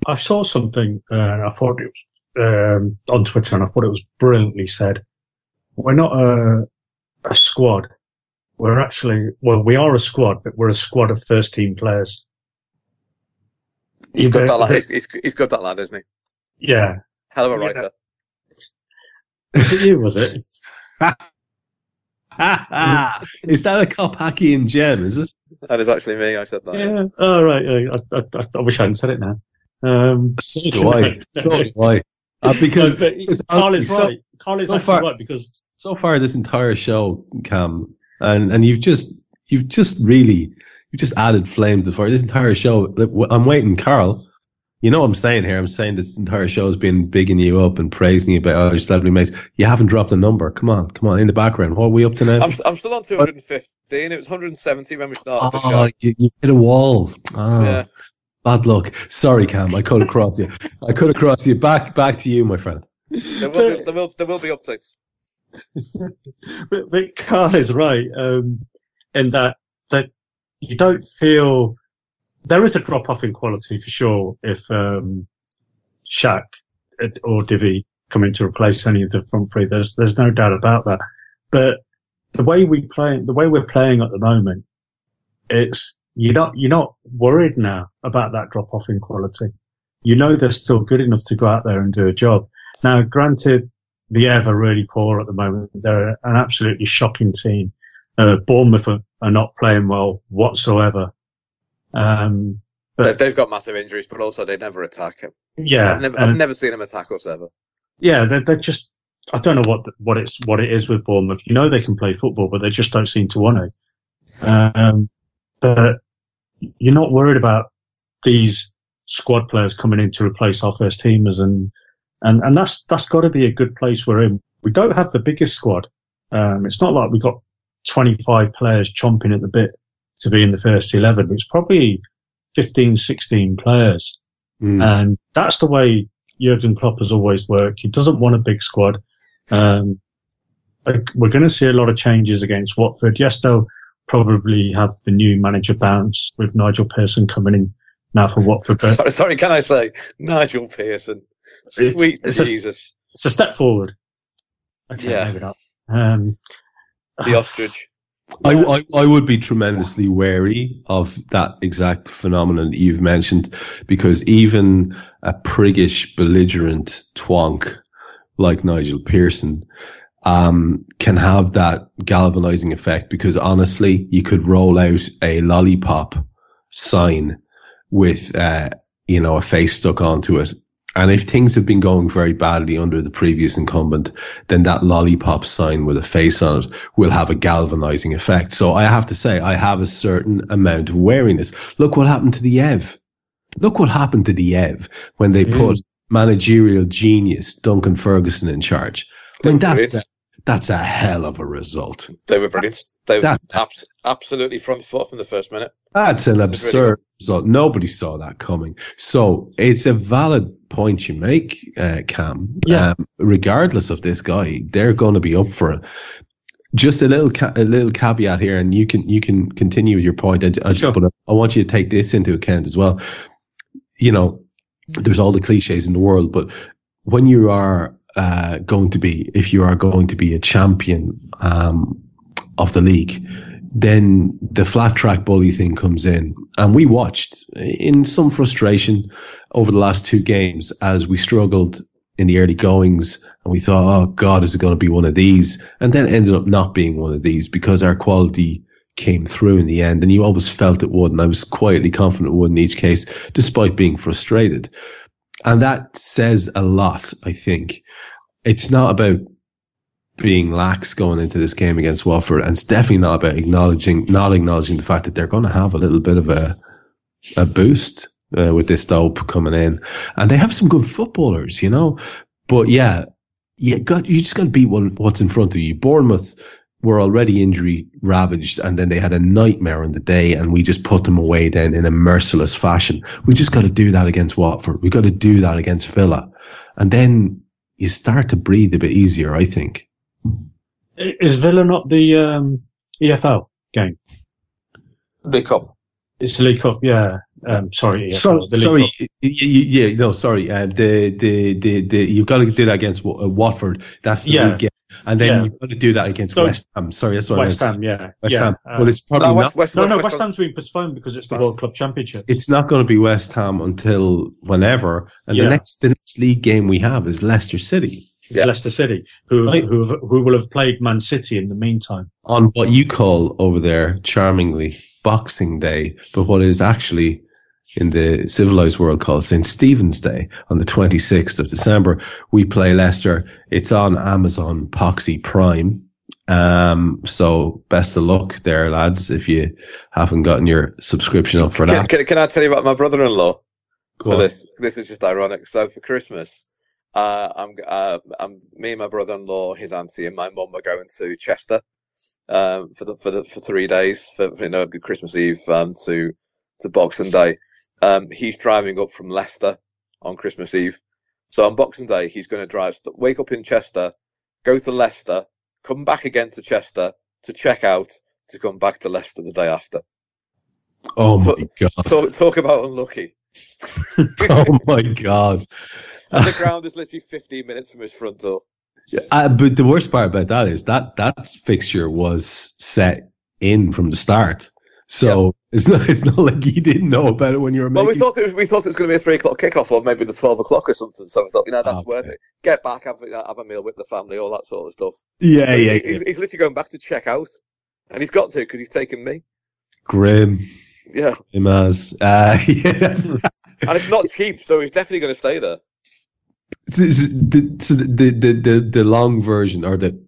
I saw something uh, and I thought it was um, on Twitter, and I thought it was brilliantly said. We're not a, a squad. We're actually well, we are a squad, but we're a squad of first team players.
He's got that lad. He's, he's, he's got that lad, isn't he?
yeah.
Hell of a
Yeah.
Writer.
Was it you? Was it?
is that a Coppackian gem? Is it?
That is actually me. I said that.
Yeah. Oh right. I, I, I, I wish I hadn't said it now. Um,
So do I. So do I. Uh, because
but
because
Karl is
honestly,
right. Karl is
so far-
right because
so far this entire show, Kam, and and you've just you've just really you've just added flame to the fire. This entire show, I'm waiting, Karl. You know what I'm saying here? I'm saying this entire show has been bigging you up and praising you about oh, your celebrity mates. You haven't dropped a number. Come on, come on, in the background. What are we up to now?
I'm, I'm still on 215. It was 170 when we started the
oh,
show.
you, you hit a wall. Oh,
Yeah.
bad luck. Sorry, Kam. I cut across you. I cut across you. Back, back to you, my friend.
There will, be, there, will, there will be updates.
but, but Karl is right um, in that that you don't feel there is a drop off in quality for sure if um, Shaq or Divi come in to replace any of the front three. There's there's no doubt about that. But the way we play, the way we're playing at the moment, it's you're not you're not worried now about that drop off in quality. You know they're still good enough to go out there and do a job. Now, granted, the Ev are really poor at the moment. They're an absolutely shocking team. Uh, Bournemouth are, are not playing well whatsoever. Um, but
They've, they've got massive injuries, but also they never attack him.
yeah,
I've, never, I've never seen them attack us ever.
yeah, they're, they're just. I don't know what the, what it's what it is with Bournemouth. You know they can play football, but they just don't seem to want to. Um, but you're not worried about these squad players coming in to replace our first teamers, and and and that's that's got to be a good place we're in. We don't have the biggest squad. Um, it's not like we've got 25 players chomping at the bit to be in the first 11. It's probably 15, 16 players.
Mm.
And that's the way Jurgen Klopp has always worked. He doesn't want a big squad. Um, we're going to see a lot of changes against Watford. Yes, they'll probably have the new manager bounce with Nigel Pearson coming in now for Watford, but
Sorry, sorry, can I say Nigel Pearson? Sweet
it's a-
Jesus,
it's a step forward. Okay,
Yeah.
maybe not. Um,
the ostrich.
I, I, I would be tremendously wary of that exact phenomenon that you've mentioned because even a priggish, belligerent twonk like Nigel Pearson um, can have that galvanizing effect because honestly, you could roll out a lollipop sign with, uh, you know, a face stuck onto it. And if things have been going very badly under the previous incumbent, then that lollipop sign with a face on it will have a galvanizing effect. So I have to say, I have a certain amount of wariness. Look what happened to the Ev. Look what happened to the Ev when they hmm. put managerial genius Duncan Ferguson in charge. I mean, that's a,
Brilliant.
That's a hell of a result.
They were brilliant. They were
That's-
absolutely front foot from the first minute.
That's an
That's really
absurd result. Nobody saw that coming. So it's a valid point you make, uh, Kam.
Yeah.
Um, regardless of this guy, they're going to be up for it. Just a little, ca- a little caveat here, and you can you can continue with your point. I, I,
Sure.
But I want you to take this into account as well. You know, there's all the cliches in the world, but when you are uh, going to be, if you are going to be a champion um, of the league, then the flat track bully thing comes in. And we watched in some frustration over the last two games as we struggled in the early goings and we thought, oh God, is it going to be one of these? And then ended up not being one of these because our quality came through in the end. And you always felt it would. And I was quietly confident it would in each case, despite being frustrated. And that says a lot, I think. It's not about being lax going into this game against Watford, and it's definitely not about acknowledging not acknowledging the fact that they're going to have a little bit of a a boost uh, with this dope coming in, and they have some good footballers, you know. But yeah, you got you just got to beat what's in front of you. Bournemouth were already injury ravaged, and then they had a nightmare on the day, and we just put them away then in a merciless fashion. We just got to do that against Watford. We got to do that against Villa, and then you start to breathe a bit easier. I think.
Is Villa not the um, EFL game?
The Cup.
It's the League Cup, yeah. Um, sorry, EFL,
So,
the
sorry,
Cup.
yeah, no, sorry. Uh, the, the, the, the, you've got to do that against uh, Watford. That's the
Yeah.
League game. And then
Yeah.
you've got to do that against
So-
West Ham. Sorry, that's what
West
I meant.
Ham, yeah.
West
yeah.
Ham.
uh,
well, it's probably
No,
not.
West, West,
no, no,
West,
West Ham's been postponed because it's the World Club Championship.
It's not going to be West Ham until whenever. And
Yeah.
the next, the next league game we have is Leicester City
It's
Yeah.
Leicester City, who,
Right.
who, have- who will have played Man City in the meantime.
on what you call over there charmingly Boxing Day, but what is actually in the civilized world called St. Stephen's Day on the 26th of December. We play Leicester. It's on Amazon Poxy Prime. Um, so best of luck there, lads, if you haven't gotten your subscription up for
Can,
that.
can, can I tell you about my brother-in-law
Go
for
on.
this? This is just ironic. So for Christmas, uh, I'm, uh, I'm me and my brother-in-law, his auntie, and my mum are going to Chester um, for the for the for three days for, for you know Christmas Eve um, to to Boxing Day. Um, he's driving up from Leicester on Christmas Eve. So on Boxing Day, he's going to drive, wake up in Chester, go to Leicester, come back again to Chester to check out, to come back to Leicester the day after.
Oh my God.
Talk, talk about unlucky.
oh my God.
And the ground is literally 15 minutes from his front door.
Uh, but the worst part about that is that that fixture was set in from the start. So it's not it's not like you didn't know about it when you were
Well,
making.
we thought it was we thought it was going to be a three o'clock kickoff or maybe the 12 o'clock or something. So we thought, you know, that's
Okay.
worth it. Get back, have, a- have a meal with the family, all that sort of stuff.
yeah,
But
yeah,
he-
yeah.
He's, he's literally going back to check out, and he's got to because he's taken me.
Grim,
Yeah,
grim as. Uh, yeah, that's,
and it's not cheap, so he's definitely going to stay there.
so the, so the, the the the long version or the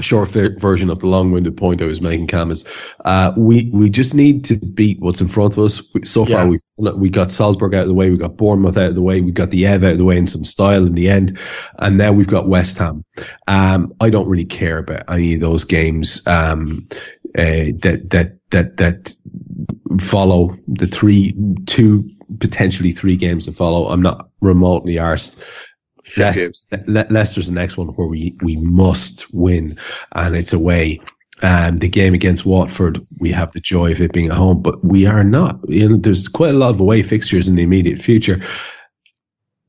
short ver- version of the long-winded point I was making, Kam, is uh, we we just need to beat what's in front of us. So far,
Yeah.
we've we got Salzburg out of the way, we got Bournemouth out of the way, we got the Ev out of the way in some style in the end, and now we've got West Ham. Um, I don't really care about any of those games um, uh, that that that that follow the three, two potentially three games to follow. I'm not remotely arsed. Leicester's, Le- Leicester's the next one where we, we must win, and it's away. Um, the game against Watford, we have the joy of it being at home, but we are not. You know, there's quite a lot of away fixtures in the immediate future.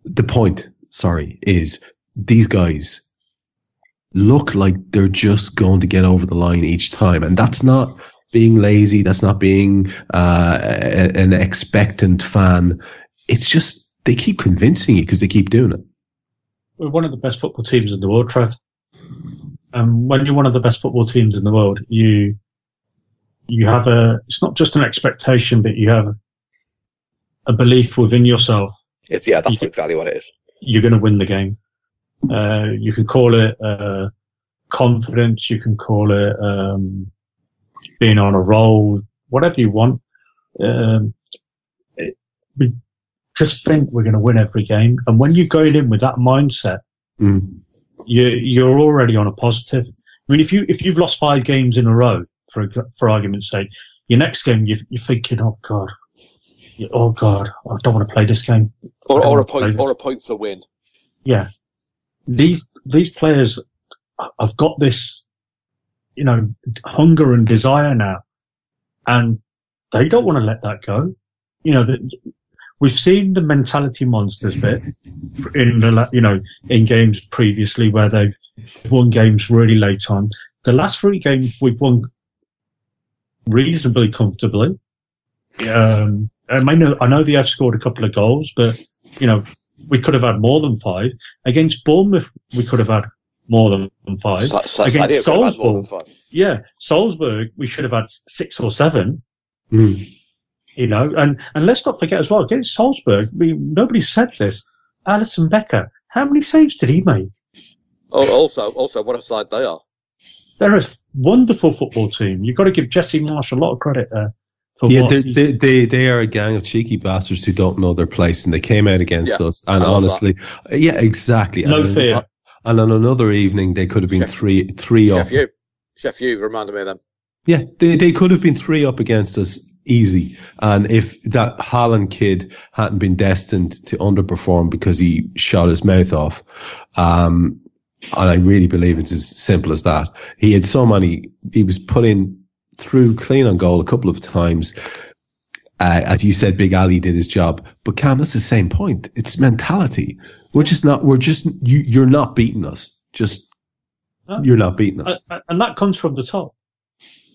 The point, sorry, is these guys look like they're just going to get over the line each time, and that's not being lazy. That's not being uh, a- an expectant fan. It's just they keep convincing you because they keep doing it.
We're one of the best football teams in the world, Trev. And when you're one of the best football teams in the world, you you have a it's not just an expectation, but you have a belief within yourself
It's yeah, that's
You-
exactly what it is.
you're going to win the game. Uh, you can call it uh, confidence. You can call it um, being on a roll. Whatever you want. Um, just think we're going to win every game, and when you're going in with that mindset,
Mm.
you, you're already on a positive. I mean, if you if you've lost five games in a row, for for argument's sake, your next game you, you're thinking, oh god, oh god, I don't want to play this game.
Or, or a point,
believe it.
or a point to win.
yeah, these these players have got this, you know, hunger and desire now, and they don't want to let that go. You know, that we've seen the mentality monsters bit in the you know in games previously where they've won games really late on. The last three games we've won reasonably comfortably. Um, I know I know they have scored a couple of goals, but you know, we could have had more than five. Against Bournemouth, we could have had more than five.
Sa- Sa-
Against
Sadio could have had more than
Salzburg,
five.
yeah, Salzburg, we should have had six or seven.
Mm.
You know, and and let's not forget as well against Salzburg. We, nobody said this. Alisson Becker, how many saves did he make?
Oh, also, also, what a side they are.
They're a wonderful football team. You've got to give Jesse Marsh a lot of credit there.
Yeah, they're- they they they are a gang of cheeky bastards who don't know their place, and they came out against
Yeah,
us. And
I love
honestly, yeah, exactly.
No
and, uh,
fear.
And on another evening, they could have been
Chef-
three three up.
Chef you. Chef you reminded me of them.
Yeah, they they could have been three up against us easy. And if that Haaland kid hadn't been destined to underperform because he shot his mouth off, um, and I really believe it's as simple as that. He had so many. He was put in through clean on goal a couple of times. Uh, as you said, Big Ali did his job. But Kam, that's the same point. It's mentality. We're just not. We're just. You, you're not beating us. Just. You're not beating us.
Uh, and that comes from the top.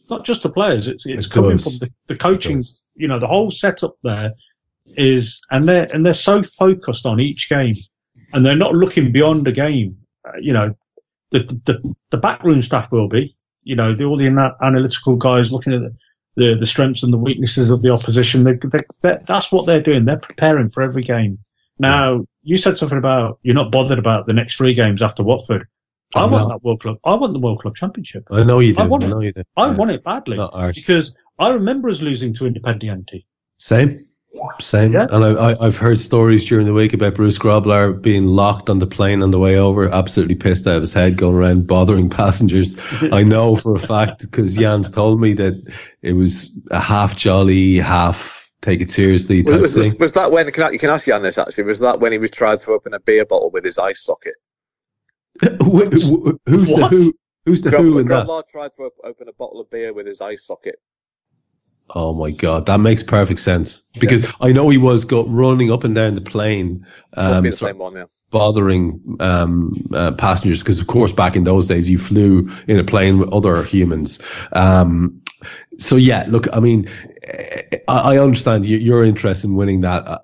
Not just the players. It's it's
It
coming
does.
from the, the coaching. You know, the whole setup there is, and they're and they're so focused on each game, and they're not looking beyond the game. Uh, you know, the the the backroom staff will be. You know, the, all the ana- analytical guys looking at the, the the strengths and the weaknesses of the opposition. They, they, they, that's what they're doing. They're preparing for every game. Now, you said something about you're not bothered about the next three games after Watford. I
I'm
want
not.
that World Club. I want the World Club Championship.
I know you do.
I
I,
want it.
know you do.
I
Yeah.
want it badly
Not ours.
because I remember us losing to Independiente.
Same. Same.
Yeah.
And I, I, I've heard stories during the week about Bruce Grobbelaar being locked on the plane on the way over, absolutely pissed out of his head, going around bothering passengers. I know for a fact because Jans told me that it was a half jolly, half take it seriously type
Was, was,
thing.
was that when? Can I, you can ask you on this actually. Was that when he was trying to open a beer bottle with his eye socket?
Wh- wh- who's the
What?
who? Who's the who in that?
Tried to op- open a bottle of beer with his eye socket.
Oh my god, that makes perfect sense because I know he was go running up and down the plane, um,
the one, yeah.
bothering um, uh, passengers because, of course, back in those days, you flew in a plane with other humans. Um, so yeah, look, I mean, eh, I, I understand you, you're interested in winning that.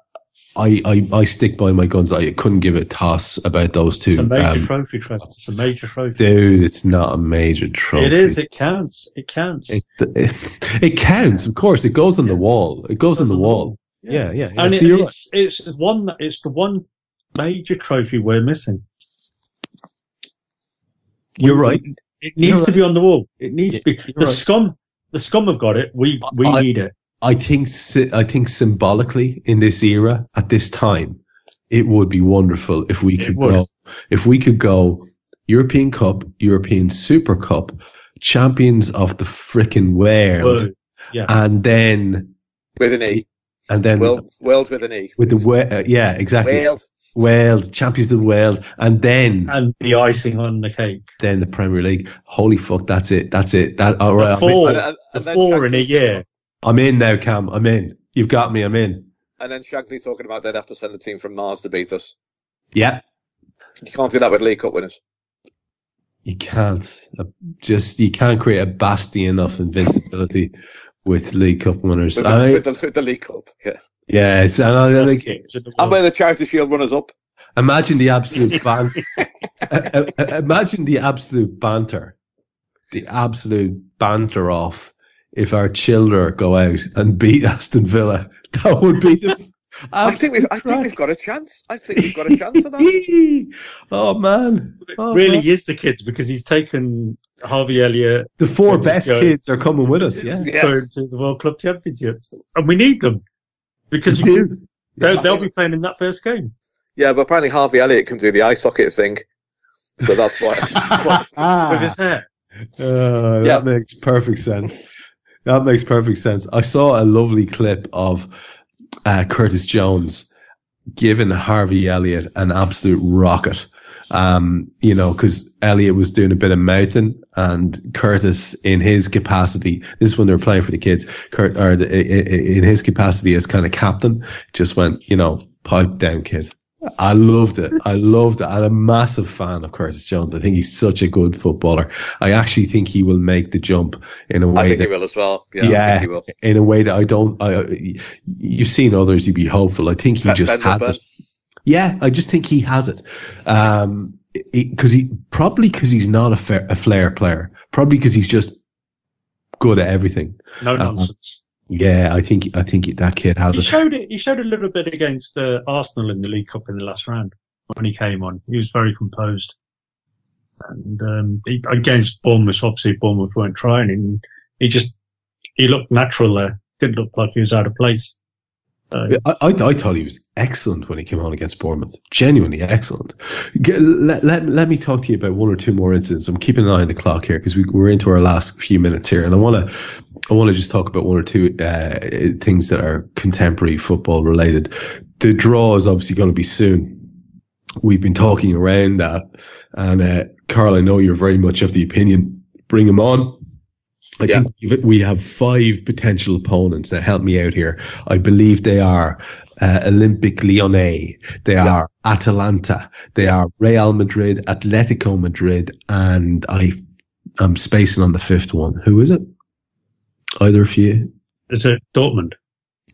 I, I, I stick by my guns. I couldn't give a toss about those two.
It's a major
Um,
trophy, Trevor. It's a major trophy.
dude, it's not a major trophy.
It is. It counts. It counts.
It, it, it counts, of course. It goes on the wall. It goes on the wall. Yeah, yeah. yeah.
And
So
it,
you're right.
it's, it's one. that- It's the one major trophy we're missing.
You're right.
It needs
You're
to be on the wall. It needs to be. The
right.
scum. The scum have got it. We we
I-
need it.
I think I think symbolically in this era at this time, it would be wonderful if we could go if we could go European Cup, European Super Cup, champions of the frickin' world,
Well, yeah.
and then
With an E.
and then
World, world with an E.
with the we- uh, yeah exactly
World.
world champions of the world, and then
and the icing on the cake.
then the Premier League. Holy fuck, that's it, that's it. That all right, I'm in,
Four.
And, and,
The
and then
four in a
Shankly-
year.
I'm in now, Cam. I'm in. You've got me. I'm in.
And then Shankly talking about they'd have to send a team from Mars to beat us.
Yeah.
You can't do that with League Cup winners.
You can't uh, just you can't create a bastion of invincibility with League Cup winners.
With the,
I,
with the, with the League Cup. Yeah.
yeah, it's and I,
Worst
like,
kicks in the
And
world.
where the Charity Shield runners up.
imagine the absolute ban- uh, uh, imagine the absolute banter, the absolute banter off if our children go out and beat Aston Villa. That would be the.
I think we've I think we've got a chance. I think we've got a chance of that.
oh man! Oh,
really
man.
is the kids because he's taken Harvey Elliott
The four best kids are coming with us. Yeah.
Yeah.
going to the World Club Championships, and we need them because
We
you,
do.
they'll, they'll be playing in that first game.
Yeah, but apparently Harvey Elliott can do the eye socket thing. So that's why.
with his hair.
Uh,
Yeah.
That makes perfect sense. That makes perfect sense. I saw a lovely clip of uh, Curtis Jones giving Harvey Elliott an absolute rocket. Um, you know, because Elliott was doing a bit of mouthing, and Curtis, in his capacity, this is when they were playing for the kids. Kurt, or the, in his capacity as kind of captain, just went, you know, pipe down, kid. I loved it. I loved it. I'm a massive fan of Curtis Jones. I think he's such a good footballer. I actually think he will make the jump in a way
I think
that,
he will as well. Yeah, I
yeah,
think he will.
in a way that I don't. I, you've seen others. You'd be hopeful. I think he
Ben-
just
Ben
has
Woodburn.
it. Yeah, I just think he has it. Um, because he probably because he's not a, fair, a flair player, probably because he's just good at everything.
No
Uh,
nonsense.
Yeah, I think I think that kid has
he
it.
showed it. He showed a little bit against uh, Arsenal in the League Cup in the last round when he came on. He was very composed, and um, he, against Bournemouth, obviously Bournemouth weren't trying, and he just he looked natural there. Didn't look like he was out of place. Uh,
I, I, I thought he was excellent when he came on against Bournemouth. Genuinely excellent. Get, let, let, let me talk to you about one or two more incidents. I'm keeping an eye on the clock here because we, we're into our last few minutes here, and I want to I want to just talk about one or two uh, things that are contemporary football related. The draw is obviously going to be soon. We've been talking around that, and uh, Karl, I know you're very much of the opinion. Bring him on. I
Yeah.
think we've- five potential opponents. Now, help me out here. I believe they are uh, Olympique Lyonnais, they
Yeah.
are Atalanta, they are Real Madrid, Atletico Madrid, and I'm spacing on the fifth one. Who is it? Either of you?
is it Dortmund?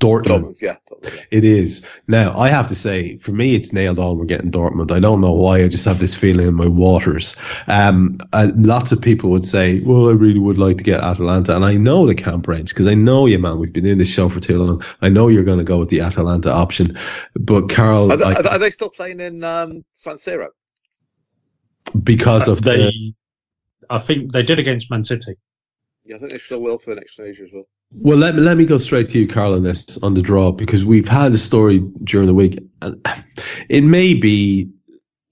Dortmund.
Dortmund, yeah. Dortmund, yeah.
It is. Now, I have to say, for me, it's nailed on. We're getting Dortmund. I don't know why. I just have this feeling in my waters. Um, uh, lots of people would say, well, I really would like to get Atalanta. And I know the Kam Brainch because I know you, man. We've been in this show for too long. I know you're going to go with the Atalanta option. But, Karl,
Are, they,
I-
are they- still playing in um, San Siro?
because of
they,
the,
I think they did against Man City.
Yeah, I think they still will for the next stage as well.
Well, let me let me go straight to you, Karl, on this on the draw because we've had a story during the week, and it may be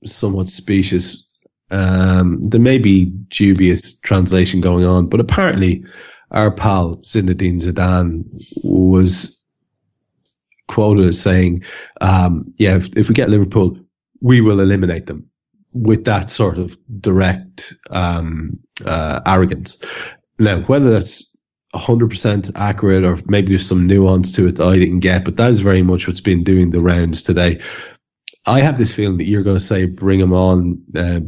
somewhat specious. Um, there may be dubious translation going on, but apparently, our pal Zinedine Zidane was quoted as saying, um, "Yeah, if, if we get Liverpool, we will eliminate them." With that sort of direct um, uh, arrogance. Now, whether that's 100% accurate or maybe there's some nuance to it that I didn't get, but that is very much what's been doing the rounds today. I have this feeling that you're going to say, bring him on, uh,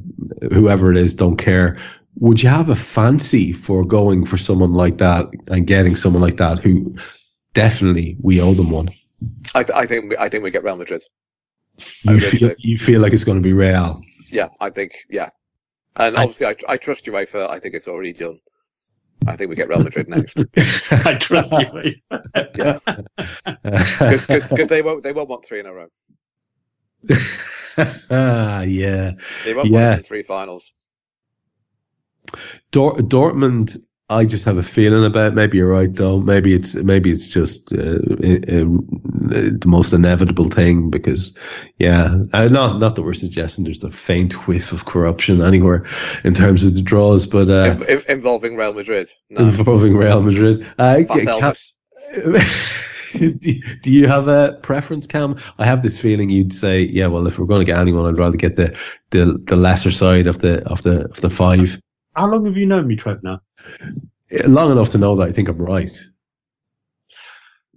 whoever it is, don't care. Would you have a fancy for going for someone like that and getting someone like that who definitely we owe them one?
I, th- I think we, I think we get Real Madrid.
You
really
feel,
do.
you feel like it's going to be Real.
Yeah, I think yeah. And
I-
obviously, I, I trust UEFA. I think it's already done. I think we get Real Madrid next
I trust you. mate.
because they won't they won't want three in a row.
Ah, yeah.
They won't
Yeah.
want three finals.
Dor- Dortmund, I just have a feeling about. Maybe you're right, though. Maybe it's maybe it's just uh, uh, the most inevitable thing because, yeah, uh, not not that we're suggesting there's a faint whiff of corruption anywhere in terms of the draws, but uh,
In- in- involving Real Madrid. No.
involving Real Madrid. Uh,
Fat
ca- do do you have a preference, Kam? I have this feeling you'd say, yeah. Well, if we're going to get anyone, I'd rather get the the, the lesser side of the of the of the five.
How long have you known me, Trev? Now
Long enough to know that I think I'm right.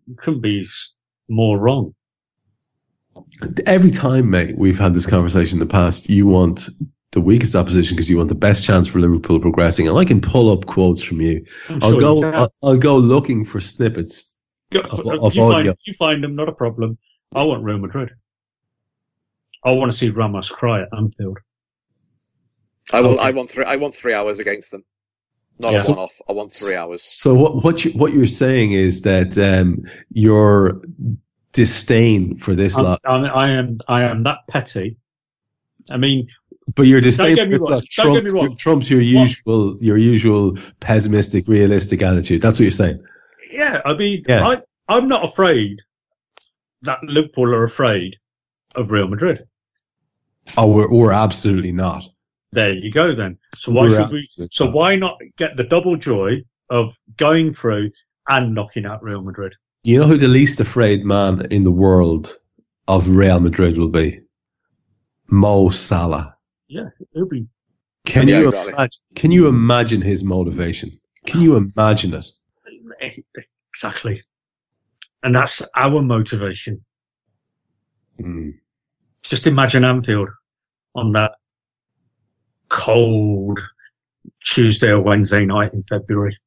you couldn't be more wrong.
Every time, mate, we've had this conversation in the past, you want the weakest opposition because you want the best chance for Liverpool progressing. And I can pull up quotes from you.
I'm
I'll
sure
go.
you.
I'll, I'll go looking for snippets.
Go-
of-
uh,
of
you,
audio.
find, you find them, not a problem. I want Real Madrid. I want to see Ramos cry at Anfield.
I want
Okay.
I want three I want three hours against them. Not
Yeah.
a one off. I want three hours.
So what what you what you're saying is that um, your disdain for this
I'm,
lot,
I'm, I am I am that petty. I mean,
but your disdain
get
for
me
this
wrong.
lot
Don't get me
trumps,
wrong.
trumps your
What?
usual your usual pessimistic, realistic attitude. That's what you're saying.
yeah, I mean,
Yeah.
I I'm not afraid that Liverpool are afraid of Real Madrid.
Oh, we're we're absolutely not.
There you go then. So why
We're
should we? So
not.
why not get the double joy of going through and knocking out Real Madrid?
You know who the least afraid man in the world of Real Madrid will be? Mo Salah.
Yeah, it'll be
Can
Yeah,
you
exactly.
imagine, can you imagine his motivation? Can you imagine it?
exactly, and that's our motivation.
Hmm.
Just imagine Anfield on that cold Tuesday or Wednesday night in February.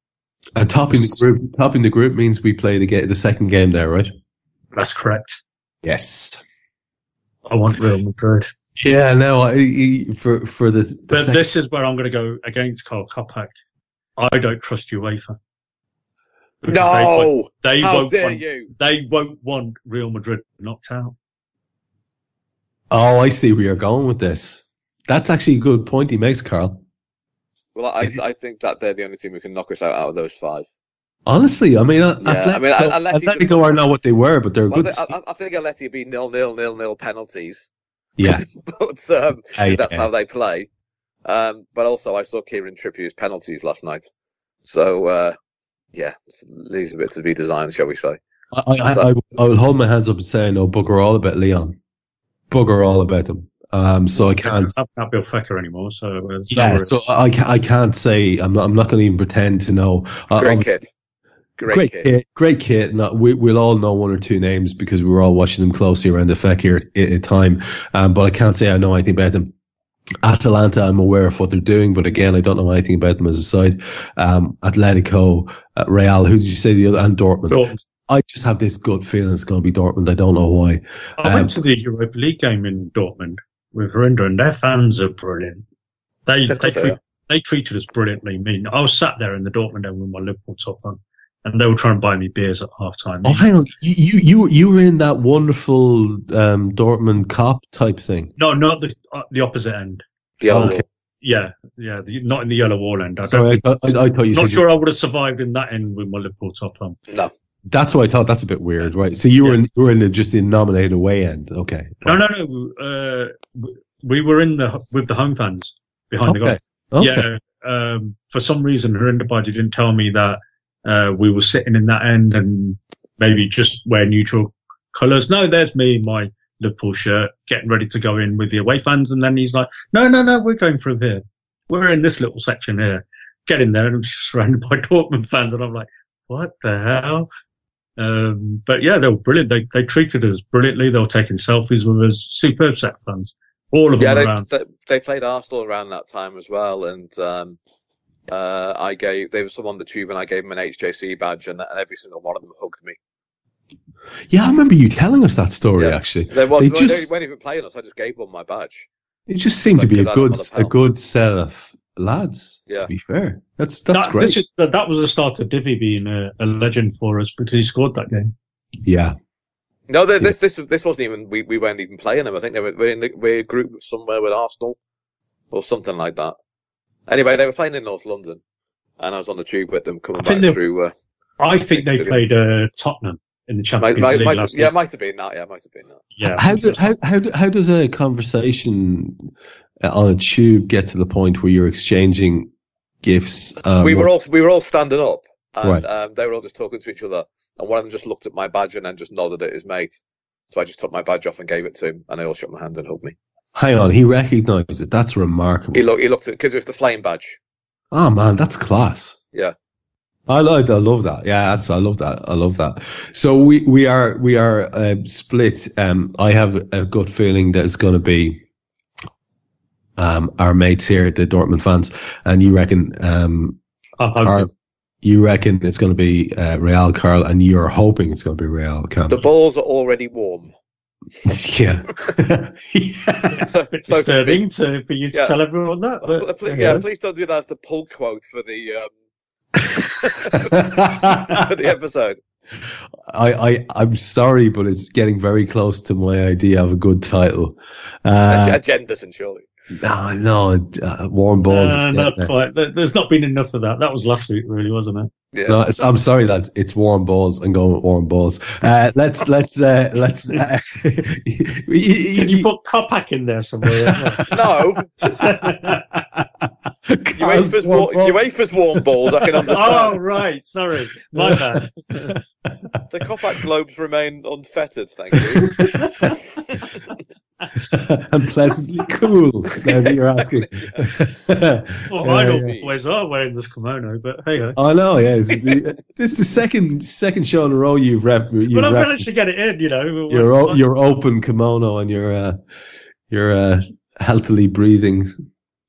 Uh, and topping the group, topping the group means we play the ga- the second game there, right?
That's correct.
Yes.
I want Real Madrid.
Yeah, no, I, I- for for the, the
But
second-
this is where I'm going to go against Karl Coppack. I don't trust UEFA. Because They, won't-
No!
they
How
won't
dare
want,
you?
They won't want Real Madrid knocked out.
oh, I see where you're going with this. That's actually a good point he makes, Karl.
Well, I, I think that they're the only team who can knock us out out of those five.
Honestly, I mean,
Yeah, I mean,
Atletico,
Atletico-
Atletico are not what they were, but they're
Well,
good.
I, I think I'll let it be nil nil nil nil penalties,
yeah,
but um, that's how they play. Um, but also, I saw Kieran Trippier's penalties last night, so uh, yeah, it leaves a bit to be designed, shall we say?
I, I, I, I will hold my hands up and say, no, bugger all about Lyon. Bugger all about them. Um, so I can't.
Not, not Bill Fekir anymore. So uh, no
Yeah, so I, I can't say. I'm not. I'm not going to even pretend to know. Uh,
Great
obviously-
kid, great,
great
kid.
kid, great kid. No, we, we'll all know one or two names because we were all watching them closely around the Fekir at time. Um, but I can't say I know anything about them. Atalanta, I'm aware of what they're doing, but again, I don't know anything about them as a side. Um, Atletico, uh, Real, who did you say the other, and Dortmund.
Dortmund.
I just have this gut feeling it's going to be Dortmund. I don't know why.
I
Um,
went to the Europa League game in Dortmund with Harinder, and their fans are brilliant. They they,
course they
treat, they treated us brilliantly. I mean, I was sat there in the Dortmund end with my Liverpool top on, and they were trying to buy me beers at half time.
Oh, hang on. You, you, you, you were in that wonderful, um, Dortmund cop type thing.
no, not the uh, the opposite end.
The yellow
Okay.
Yeah, yeah, the, not in the yellow wall end. I don't
Sorry, I,
think,
thought- I, I thought you
not
said
sure I would have survived in that end with my Liverpool top on.
No,
That's what I thought. That's a bit weird, right? So you were in, you were in the, just the nominated away end. Okay.
No, no, no. Uh, we were in the with the home fans behind the goal.
Okay. Okay.
Yeah. Um, for some reason, Harinder Baji didn't tell me that uh, we were sitting in that end and maybe just wear neutral colours. No, there's me, in my Liverpool shirt, getting ready to go in with the away fans, and then he's like, "No, no, no, we're going through here. We're in this little section here." Get in there, and I'm just surrounded by Dortmund fans, and I'm like, "What the hell?" Um, but yeah, they were brilliant. They they treated us brilliantly. They were taking selfies with us. Superb set fans, all of
yeah,
them
they, they they played Arsenal around that time as well, and um, uh, I gave there was some on the tube, and I gave them an HJC badge, and, and every single one of them hugged me.
Yeah, I remember you telling us that story.
Yeah.
Actually,
They, was,
They
they,
just-
weren't even playing us. I just gave them my badge.
it just seemed to be a
because I
good,
want
a good set of lads.
Yeah.
To be fair, that's that's
that,
great.
this is- that, that was the start of Divi being a, a legend for us because he scored that game.
yeah.
No, they, this this this wasn't even we, we weren't even playing them. I think they were we're in the, we're grouped somewhere with Arsenal or something like that. Anyway, they were playing in North London, and I was on the tube with them coming
I
back
they-
through. Uh,
I think they
Divi.
played uh, Tottenham in the
might,
Champions
might,
League
might,
last
yeah,
it
might have been that. Yeah, might have been that.
yeah.
How do, how how how does a conversation on a tube get to the point where you're exchanging gifts? Um,
we were all we were all standing up, and
Right.
um, they were all just talking to each other. And one of them just looked at my badge and then just nodded at his mate. So I just took my badge off and gave it to him, and they all shook my hand and hugged me.
Hang on, he recognised it. That's remarkable.
He looked he looked at because it was the flame badge.
oh man, that's class.
Yeah.
I like, I love that. Yeah, that's, I love that. I love that. So we, we are, we are, uh, split. Um, I have a good feeling that it's going to be, um, our mates here, the Dortmund fans, and you reckon, um,
I'm.
Karl, you reckon it's going to be, uh, Real Karl, and you're hoping it's going to be Real Kam.
The balls are already warm.
yeah. yeah.
So,
bit
so to
disturbing to, for you to
Yeah.
tell everyone that. But,
pl-
you
yeah, please don't do that as the pull quote for the um, for the episode.
I, I, I'm sorry, but it's getting very close to my idea of a good title. Uh,
Agendas and surely.
No, no, uh, warm balls. is
Uh, not
there.
quite. There's not been enough of that. That was last week, really, wasn't it?
Yeah.
No, it's, I'm sorry, lads. It's warm balls. I'm going with warm balls. Uh, let's let's uh, let's. Uh,
Can you put Coppack in there somewhere?
No,
well?
UEFA's, wa- UEFA's warm balls. I can understand.
oh,
understand.
right. Sorry. My bad.
The Coppack globes remain unfettered. Thank you.
and pleasantly cool. Now that you're asking.
Well, I don't always are wearing this kimono, but hey.
I know, yeah. It's the- This is the second second show in a row you've rep. You've
But I've
referenced
managed to get it in, you know.
your o- your open kimono and your uh, your uh, healthily breathing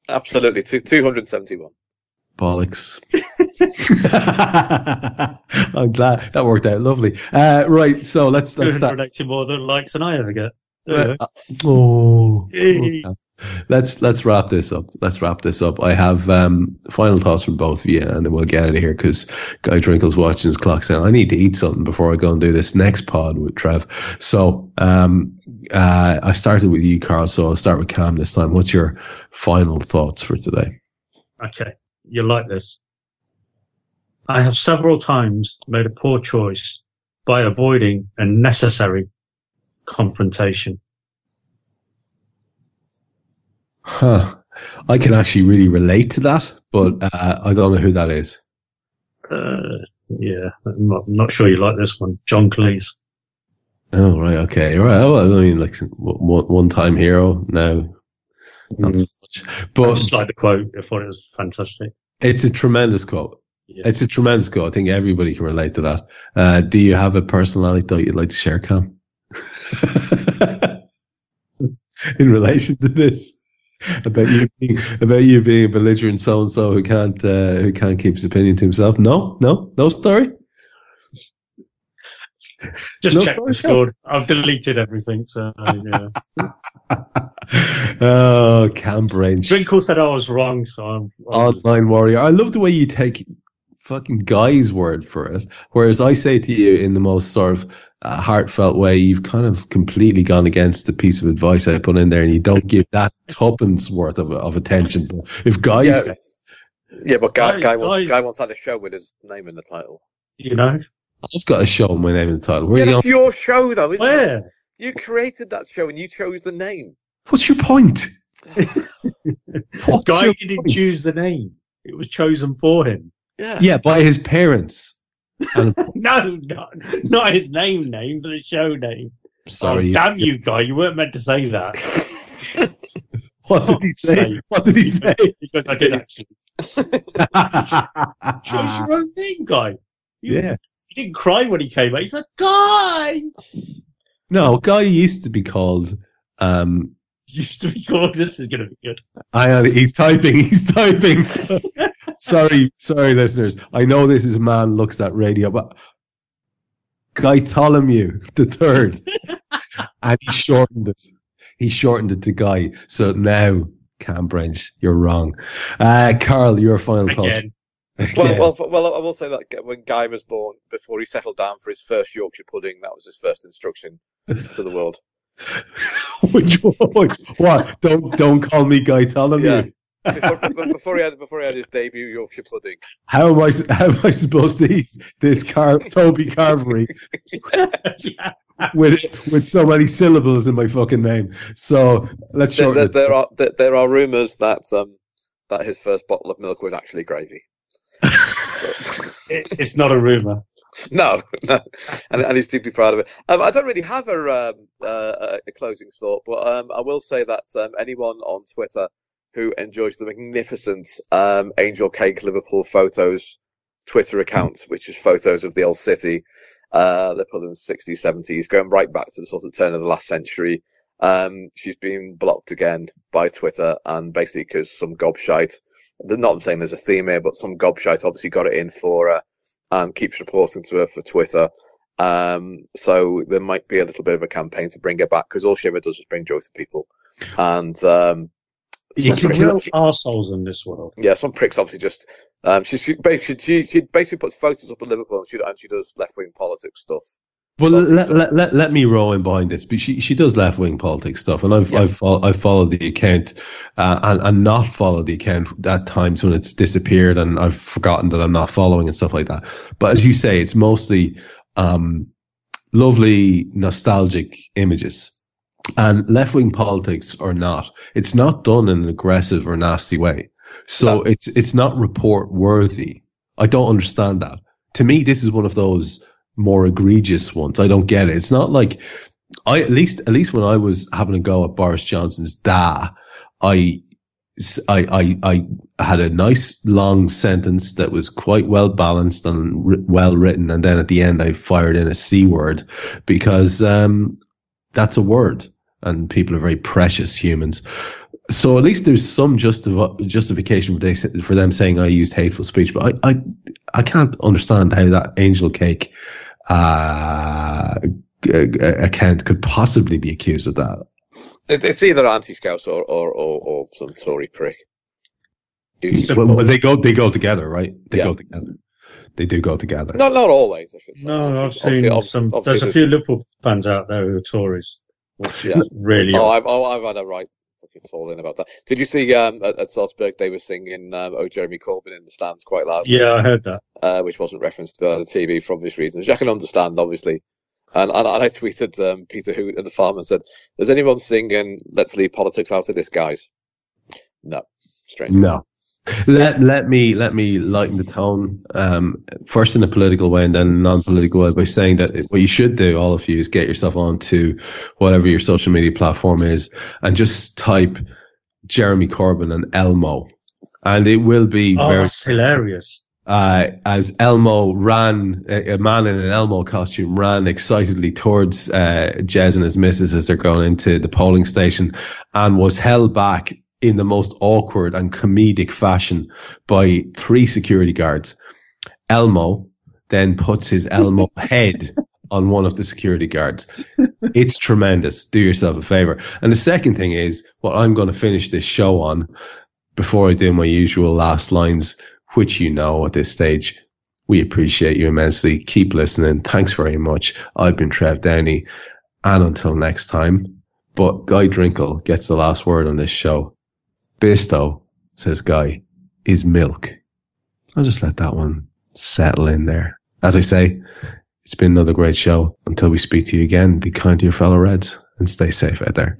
Absolutely. Two, 271.
bollocks. I'm glad that worked out lovely. Uh, right, so let's let's start.
280 more than likes than I ever get. Yeah.
Oh, okay. let's let's wrap this up. Let's wrap this up. I have um, final thoughts from both of you, and then we'll get out of here because Guy Drinkel's watching his clock saying I need to eat something before I go and do this next pod with Trev. So um, uh, I started with you, Karl. So I'll start with Kam this time. What's your final thoughts for today?
Okay, you like this. I have several times made a poor choice by avoiding a necessary confrontation.
Huh. I can actually really relate to that, but uh, I don't know who that is.
Uh, yeah, I'm not, I'm not sure you like this one. John Cleese.
Oh right, okay, right. Well, I mean, like one one time hero now, not so much. But I
just like the quote. I thought it was fantastic.
it's a tremendous quote.
Yeah.
It's a tremendous quote. I think everybody can relate to that. Uh, do you have a personal anecdote you'd like to share, Kam? In relation to this, about you being, about you being a belligerent so and so who can't uh, who can't keep his opinion to himself. No, no, no story.
Just
No,
check the score. I've deleted everything. So yeah.
oh, Kam Brainch.
Drinkel said I was wrong. So I'm.
Online warrior. I love the way you take fucking Guy's word for it, whereas I say to you in the most sort of uh, heartfelt way, you've kind of completely gone against the piece of advice I put in there, and you don't give that tuppence worth of, of attention. But if guys,
Yeah. Yeah, but Guy,
Guys-
Guy, wants,
guys-
Guy wants had a show with his name in the title.
You know
I've got a show with my name in the title, where
Yeah,
you
that's your show, though, isn't it?
where?
You created that show and you chose the name.
what's your point? What's
Guy
your
didn't
point?
choose the name. It was chosen for him.
Yeah.
Yeah, by his parents.
No, not, not his name name, but the show name.
sorry,
Oh, damn you, Guy. You weren't meant to say that.
what did he say? What did he say?
because I did actually. Choose your own name, Guy. You,
yeah.
He didn't cry when he came out. He said, Guy!
No, Guy used to be called. Um,
Used to be called, this is going to be good.
I am, he's typing. He's typing. Sorry, sorry, listeners. I know this is a man looks at radio, but Guy Tholomew the third, and he shortened it. He shortened it to Guy. So now, Kam Brainch, you're wrong. Uh, Karl, your final thoughts.
Well,
Again.
Again.
well, well, I will say that when Guy was born, before he settled down for his first Yorkshire pudding, that was his first instruction to the world.
Which one? What? Don't don't call me Guy Tholomew.
Yeah. Before, before he had before he had his debut Yorkshire pudding.
How am I how am I supposed to eat this car Toby Carvery
yeah.
with with so many syllables in my fucking name? So let's
There,
shorten
there,
it.
there are there, there are rumours that um that his first bottle of milk was actually gravy.
It, it's not a rumour.
No, no, and, and he's deeply proud of it. Um, I don't really have a, um, uh, a closing thought, but um, I will say that um, anyone on Twitter who enjoys the magnificent um, Angel Cake Liverpool photos Twitter account, which is photos of the old city, uh, they put in the 60s, 70s, going right back to the sort of turn of the last century. Um, she's been blocked again by Twitter, and basically because some gobshite, not I'm saying there's a theme here, but some gobshite obviously got it in for her and keeps reporting to her for Twitter. Um, so there might be a little bit of a campaign to bring her back because all she ever does is bring joy to people. And um,
You can
pricks-
Real arseholes in this world.
yeah, some pricks obviously just um, she, she basically she, she basically puts photos up of Liverpool and she and she does left wing politics stuff.
Well, let, let, let, let me roll in behind this, but she she does left wing politics stuff, and I've
Yeah.
I've I've followed the account, uh, and and not followed the account at times when it's disappeared, and I've forgotten that I'm not following and stuff like that. But as you say, it's mostly um, lovely nostalgic images, and left wing politics or not, it's not done in an aggressive or nasty way. So
No.
it's it's not report worthy. I don't understand that. To me, this is one of those more egregious ones. I don't get it. It's not like I at least at least when I was having a go at Boris Johnson's da, I I I, I had a nice long sentence that was quite well balanced and ri- well written, and then at the end I fired in a c word because um, that's a word, and people are very precious humans. So at least there's some justif- justification for, they, for them saying I used hateful speech, but I, I I can't understand how that angel cake uh, uh, account could possibly be accused of that.
It's either anti-Scouse or, or, or, or some Tory prick.
Well, well, they go they go together, right? They
Yeah.
go together. They do go together.
not not always. I should say.
No, I've
Obviously-
seen
obviously-
some.
obviously
There's a few Liverpool fans out there who are Tories, which
Yeah.
is really.
Oh. I've, oh, I've had a right fucking fall in about that. Did you see um, at, at Salzburg they were singing um, "Oh Jeremy Corbyn" in the stands quite loud,
yeah, I heard that.
uh, which wasn't referenced by the TV for obvious reasons, which I can understand, obviously. And, and, and I tweeted um, Peter Hooton the farm and said, "Does anyone singing Let's leave politics out of this, guys?" No, strange.
No. Let let me let me lighten the tone. Um, first in a political way and then non-political way by saying that what you should do, all of you, is get yourself onto whatever your social media platform is and just type Jeremy Corbyn and Elmo, and it will be
Oh,
very
that's hilarious.
uh, as Elmo ran, a, man in an Elmo costume ran excitedly towards uh, Jez and his missus as they're going into the polling station and was held back in the most awkward and comedic fashion by three security guards. Elmo then puts his Elmo head on one of the security guards. It's tremendous. Do yourself a favor. And the second thing is what I'm going to finish this show on before I do my usual last lines, which you know at this stage. We appreciate you immensely. Keep listening. Thanks very much. I've been Trev Downey. And until next time, but Guy Drinkel gets the last word on this show. Bisto, says Guy, is milk. I'll just let that one settle in there. As I say, it's been another great show. Until we speak to you again, be kind to your fellow Reds and stay safe out there.